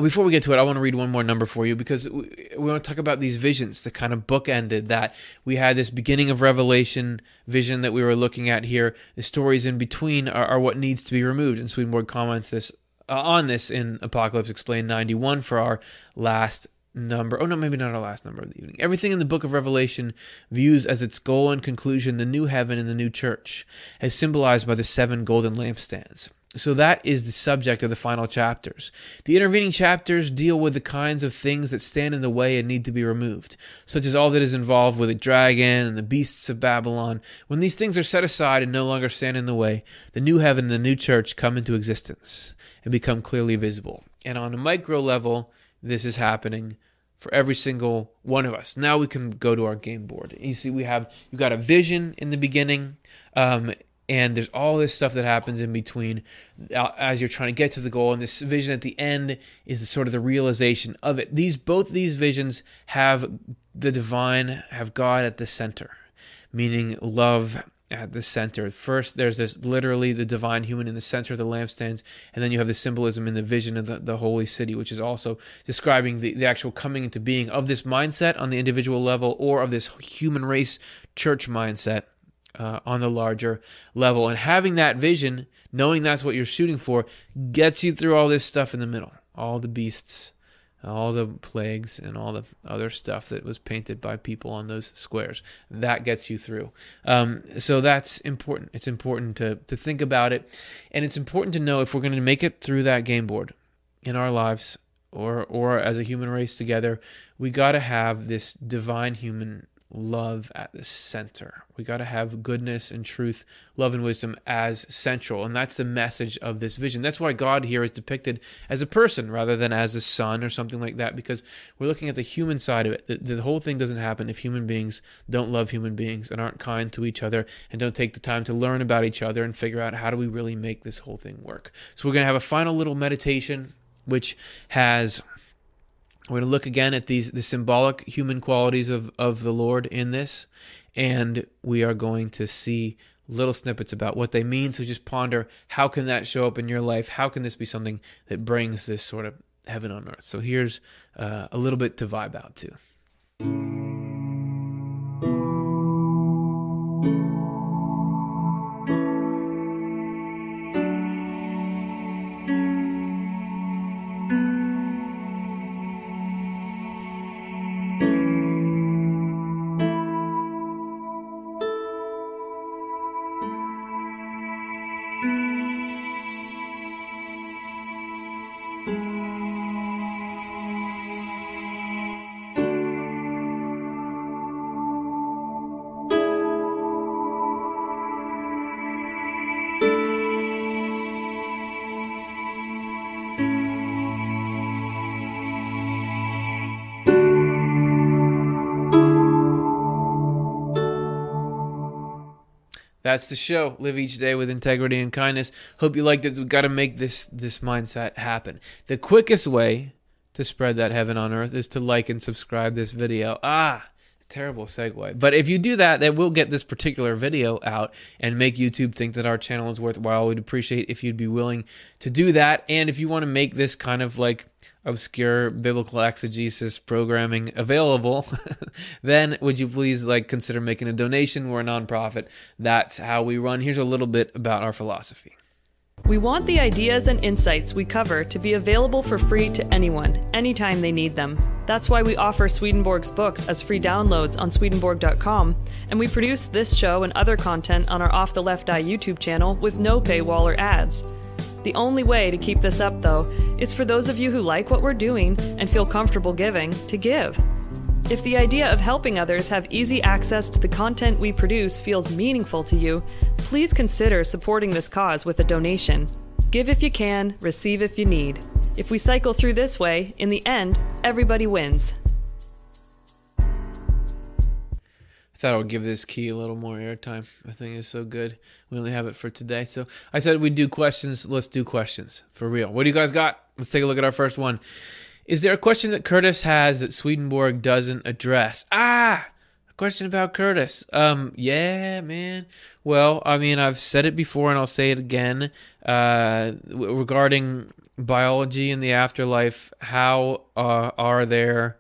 before we get to it, I want to read one more number for you because we, want to talk about these visions that kind of bookended that. We had this beginning of Revelation vision that we were looking at here. The stories in between are, are what needs to be removed. And Swedenborg comments this uh, on this in Apocalypse Explained 91 for our last number. Oh no, maybe not our last number of the evening. Everything in the book of Revelation views as its goal and conclusion the new heaven and the new church, as symbolized by the seven golden lampstands. So that is the subject of the final chapters. The intervening chapters deal with the kinds of things that stand in the way and need to be removed, such as all that is involved with the dragon and the beasts of Babylon. When these things are set aside and no longer stand in the way, the new heaven and the new church come into existence and become clearly visible. And on a micro level, this is happening for every single one of us. Now we can go to our game board. You see, we have you got a vision in the beginning, um, and there's all this stuff that happens in between uh, as you're trying to get to the goal. And this vision at the end is sort of the realization of it. These both these visions have the divine, have God at the center, meaning love at the center. First, there's this literally the divine human in the center of the lampstands, and then you have the symbolism in the vision of the, the holy city, which is also describing the, the actual coming into being of this mindset on the individual level or of this human race church mindset uh, on the larger level. And having that vision, knowing that's what you're shooting for, gets you through all this stuff in the middle, all the beasts all the plagues and all the other stuff that was painted by people on those squares. That gets you through. Um, so that's important. It's important to, to think about it. And it's important to know if we're going to make it through that game board in our lives or, or as a human race together, we got to have this divine human love at the center. We got to have goodness and truth, love and wisdom as central. And that's the message of this vision. That's why God here is depicted as a person rather than as a sun or something like that, because we're looking at the human side of it. The, the whole thing doesn't happen if human beings don't love human beings and aren't kind to each other and don't take the time to learn about each other and figure out how do we really make this whole thing work. So we're going to have a final little meditation, which has we're going to look again at these the symbolic human qualities of, of the Lord in this, and we are going to see little snippets about what they mean. So just ponder how can that show up in your life? How can this be something that brings this sort of heaven on earth. So here's uh, a little bit to vibe out to. That's the show. Live each day with integrity and kindness. Hope you liked it. We've got to make this this mindset happen. The quickest way to spread that heaven on earth is to like and subscribe this video. Ah, terrible segue. But if you do that, that will get this particular video out and make YouTube think that our channel is worthwhile. We'd appreciate if you'd be willing to do that. And if you want to make this kind of like obscure biblical exegesis programming available, [laughs] then would you please like consider making a donation? We're a nonprofit. That's how we run. Here's a little bit about our philosophy. We want the ideas and insights we cover to be available for free to anyone, anytime they need them. That's why we offer Swedenborg's books as free downloads on Swedenborg.com, and we produce this show and other content on our Off the Left Eye YouTube channel with no paywall or ads. The only way to keep this up, though, is for those of you who like what we're doing and feel comfortable giving to give. If the idea of helping others have easy access to the content we produce feels meaningful to you, please consider supporting this cause with a donation. Give if you can, receive if you need. If we cycle through this way, in the end, everybody wins. I thought I would give this key a little more airtime. I think it's so good. We only have it for today. So I said we'd do questions. Let's do questions for real. What do you guys got? Let's take a look at our first one. Is there a question that Curtis has that Swedenborg doesn't address? Ah, a question about Curtis. Um, yeah, man. Well, I mean, I've said it before and I'll say it again. Uh, regarding biology and the afterlife, how uh, are there?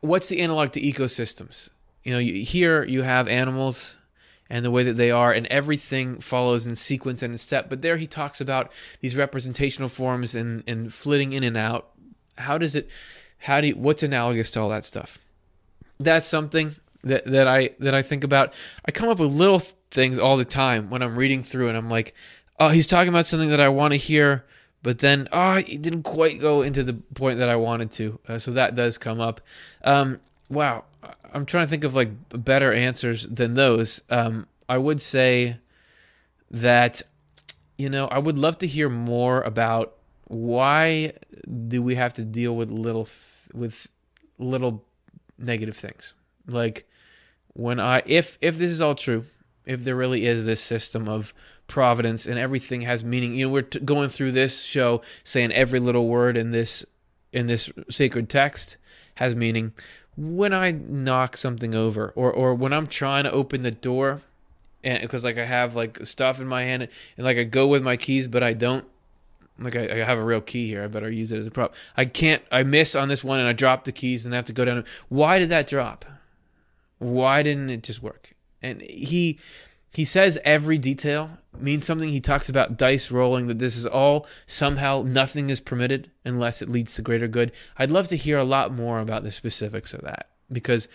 What's the analog to ecosystems? You know, you, here you have animals and the way that they are, and everything follows in sequence and in step. But there he talks about these representational forms and, and flitting in and out. How does it, how do you, what's analogous to all that stuff? That's something that, that I that I think about. I come up with little things all the time when I'm reading through, and I'm like, oh, he's talking about something that I want to hear, but then oh, he didn't quite go into the point that I wanted to. Uh, so that does come up. Um, wow, I'm trying to think of like better answers than those. Um, I would say that you know I would love to hear more about why do we have to deal with little th- with little negative things? Like when I if if this is all true if there really is this system of providence and everything has meaning you know we're t- going through this show saying every little word in this in this sacred text has meaning. When I knock something over or or when I'm trying to open the door and because like I have like stuff in my hand and like I go with my keys but I don't like I, I have a real key here. I better use it as a prop. I can't I miss on this one and I drop the keys and I have to go down. Why did that drop? Why didn't it just work? And he he says every detail means something. He talks about dice rolling, that this is all somehow nothing is permitted unless it leads to greater good. I'd love to hear a lot more about the specifics of that because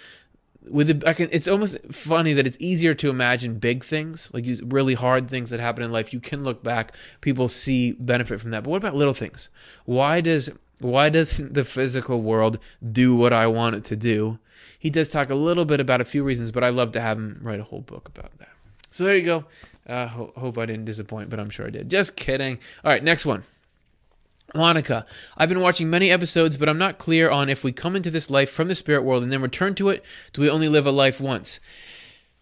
with the, I can, it's almost funny that it's easier to imagine big things, like really hard things that happen in life. You can look back, people see benefit from that. But what about little things? Why does why does [laughs] the physical world do what I want it to do? He does talk a little bit about a few reasons, but I'd love to have him write a whole book about that. So there you go. Uh, ho- hope I didn't disappoint, but I'm sure I did. Just kidding. All right, next one. Monica, I've been watching many episodes, but I'm not clear on if we come into this life from the spirit world and then return to it. Do we only live a life once?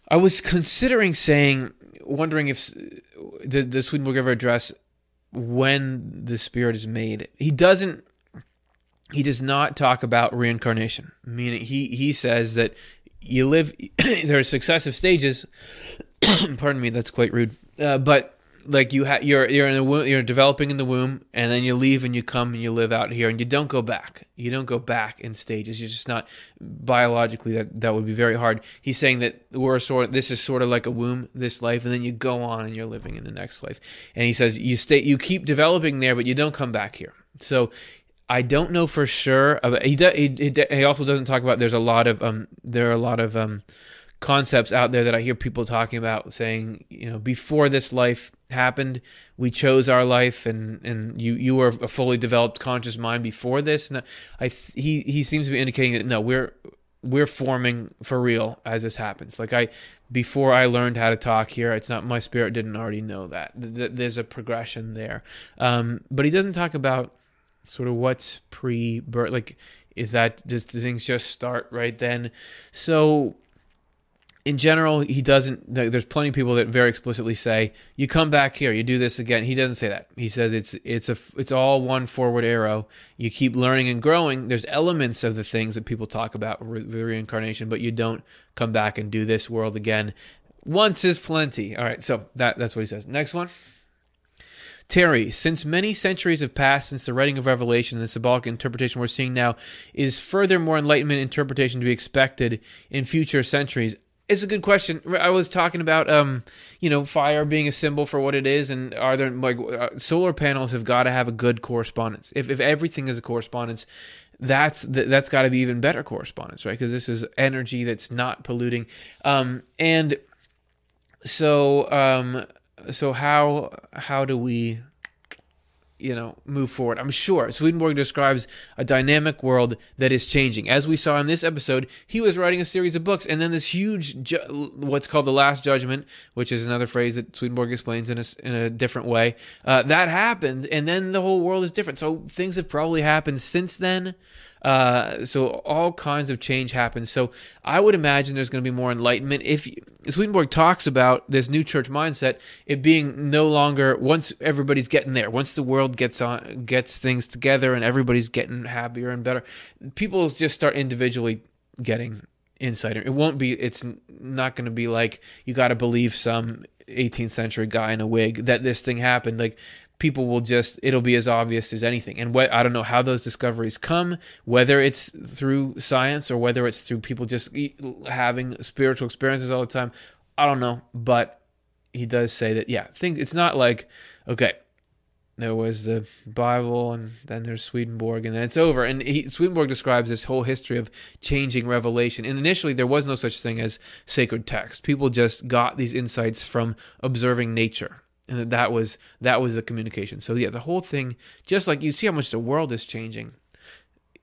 I was considering saying, wondering if did the Swedenborg ever address when the spirit is made. He doesn't. He does not talk about reincarnation. Meaning, he he says that you live. [coughs] there are successive stages [coughs] pardon me, that's quite rude. Uh, but like you ha- you're you're in the womb, you're developing in the womb, and then you leave and you come and you live out here, and you don't go back. You don't go back in stages. You're just not biologically that that would be very hard. He's saying that we're sort of this is sort of like a womb, this life, and then you go on and you're living in the next life. And he says you stay, you keep developing there, but you don't come back here. So I don't know for sure. He, he, he also doesn't talk about. There's a lot of um. There are a lot of um concepts out there that I hear people talking about saying, you know, before this life happened, we chose our life and and you you were a fully developed conscious mind before this. And I he he seems to be indicating that no, we're we're forming for real as this happens. Like I before I learned how to talk here, it's not my spirit didn't already know that. There's a progression there. Um, but he doesn't talk about sort of what's pre-birth like is that does things just start right then? So in general, he doesn't. There's plenty of people that very explicitly say, "You come back here, you do this again." He doesn't say that. He says it's it's a it's all one forward arrow. You keep learning and growing. There's elements of the things that people talk about with reincarnation, but you don't come back and do this world again. Once is plenty. All right, so that that's what he says. Next one. Terry, since many centuries have passed since the writing of Revelation, and the symbolic interpretation we're seeing now is further more enlightenment interpretation to be expected in future centuries. It's a good question. I was talking about, um, you know, fire being a symbol for what it is, and are there like uh, solar panels have got to have a good correspondence. If if everything is a correspondence, that's that's got to be even better correspondence, right? Because this is energy that's not polluting, um, and so um, so how how do we you know, move forward. I'm sure Swedenborg describes a dynamic world that is changing. As we saw in this episode, he was writing a series of books, and then this huge, ju- what's called the Last Judgment, which is another phrase that Swedenborg explains in a, in a different way, uh, that happened, and then the whole world is different. So things have probably happened since then. Uh, so all kinds of change happens. So I would imagine there's going to be more enlightenment. If Swedenborg talks about this new church mindset, it being no longer once everybody's getting there, once the world gets on, gets things together, and everybody's getting happier and better, people just start individually getting insider. It won't be. It's not going to be like you got to believe some 18th century guy in a wig that this thing happened. Like people will just it'll be as obvious as anything and what i don't know how those discoveries come whether it's through science or whether it's through people just having spiritual experiences all the time i don't know but he does say that yeah things it's not like okay there was the Bible, and then there's Swedenborg, and then it's over. And he, Swedenborg describes this whole history of changing revelation. And initially, there was no such thing as sacred text. People just got these insights from observing nature and that that was that was the communication. So yeah, the whole thing, just like you see how much the world is changing.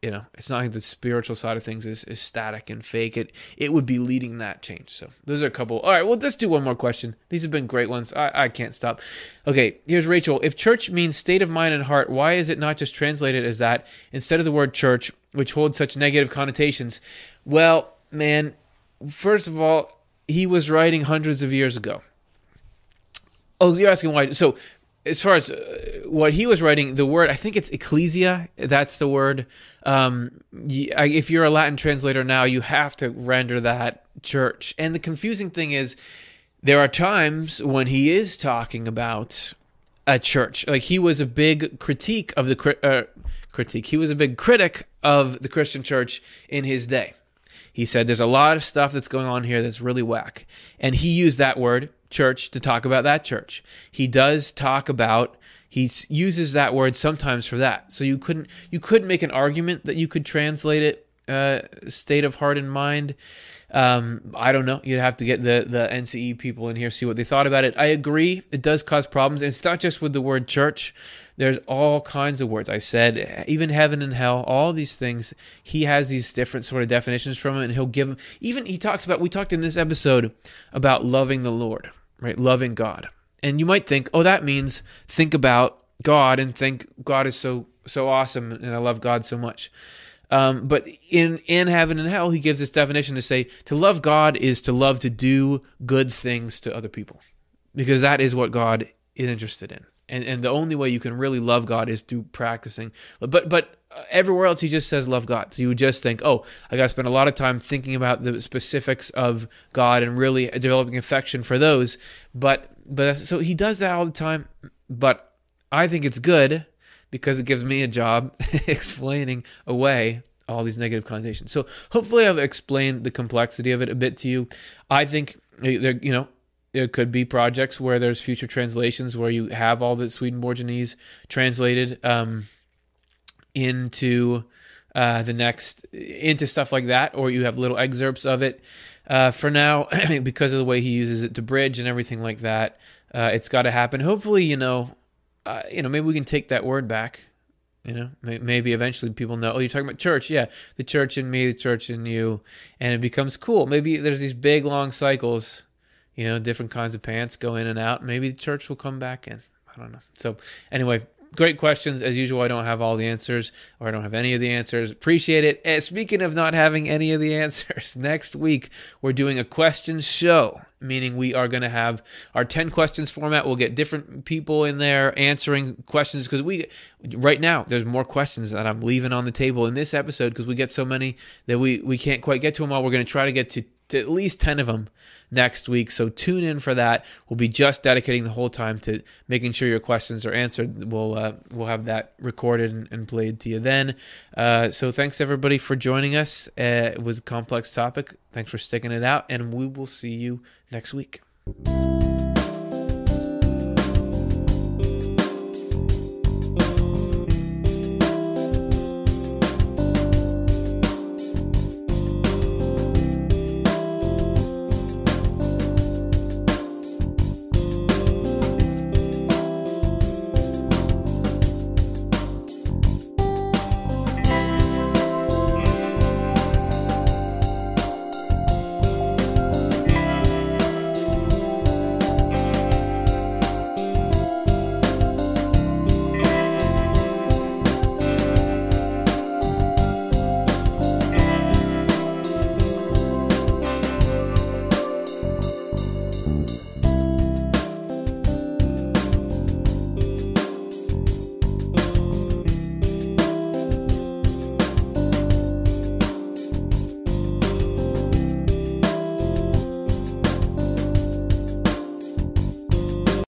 You know, it's not like the spiritual side of things is, is static and fake. It it would be leading that change. So those are a couple. All right, well let's do one more question. These have been great ones. I, I can't stop. Okay, here's Rachel. If church means state of mind and heart, why is it not just translated as that instead of the word church, which holds such negative connotations? Well, man, first of all, he was writing hundreds of years ago Oh, you're asking why? So, as far as uh, what he was writing, the word I think it's ecclesia. That's the word. Um, if you're a Latin translator now, you have to render that church. And the confusing thing is, there are times when he is talking about a church. Like he was a big critique of the uh, critique. He was a big critic of the Christian church in his day. He said there's a lot of stuff that's going on here that's really whack, and he used that word church to talk about that church. He does talk about he uses that word sometimes for that. So you couldn't you could make an argument that you could translate it uh, state of heart and mind. Um, I don't know. You'd have to get the the NCE people in here see what they thought about it. I agree. It does cause problems. It's not just with the word church. There's all kinds of words. I said even heaven and hell. All these things. He has these different sort of definitions from it, and he'll give them. Even he talks about. We talked in this episode about loving the Lord right? Loving God. And you might think, oh, that means think about God and think God is so so awesome and I love God so much. Um, but in in heaven and hell, he gives this definition to say to love God is to love to do good things to other people, because that is what God is interested in. And and the only way you can really love God is through practicing. But but everywhere else he just says love God. So you just think, oh, I got to spend a lot of time thinking about the specifics of God and really developing affection for those. But but so he does that all the time. But I think it's good because it gives me a job [laughs] explaining away all these negative connotations. So hopefully I've explained the complexity of it a bit to you. I think there, you know, it could be projects where there's future translations where you have all the Swedenborgianese translated um, into uh, the next into stuff like that, or you have little excerpts of it. Uh, for now, [clears throat] because of the way he uses it to bridge and everything like that, uh, it's got to happen. Hopefully, you know, uh, you know, maybe we can take that word back. You know, maybe eventually people know. Oh, you're talking about church, yeah, the church in me, the church in you, and it becomes cool. Maybe there's these big long cycles. You know, different kinds of pants go in and out. Maybe the church will come back in. I don't know. So anyway, great questions. As usual, I don't have all the answers or I don't have any of the answers. Appreciate it. And speaking of not having any of the [laughs] answers, next week we're doing a question show, meaning we are going to have our 10 questions format. We'll get different people in there answering questions because we, right now, there's more questions that I'm leaving on the table in this episode because we get so many that we, we can't quite get to them all. We're going to try to get to, to at least 10 of them next week. So tune in for that. We'll be just dedicating the whole time to making sure your questions are answered. We'll uh, we'll have that recorded and, and played to you then. Uh, so thanks everybody for joining us. Uh, it was a complex topic. Thanks for sticking it out, and we will see you next week.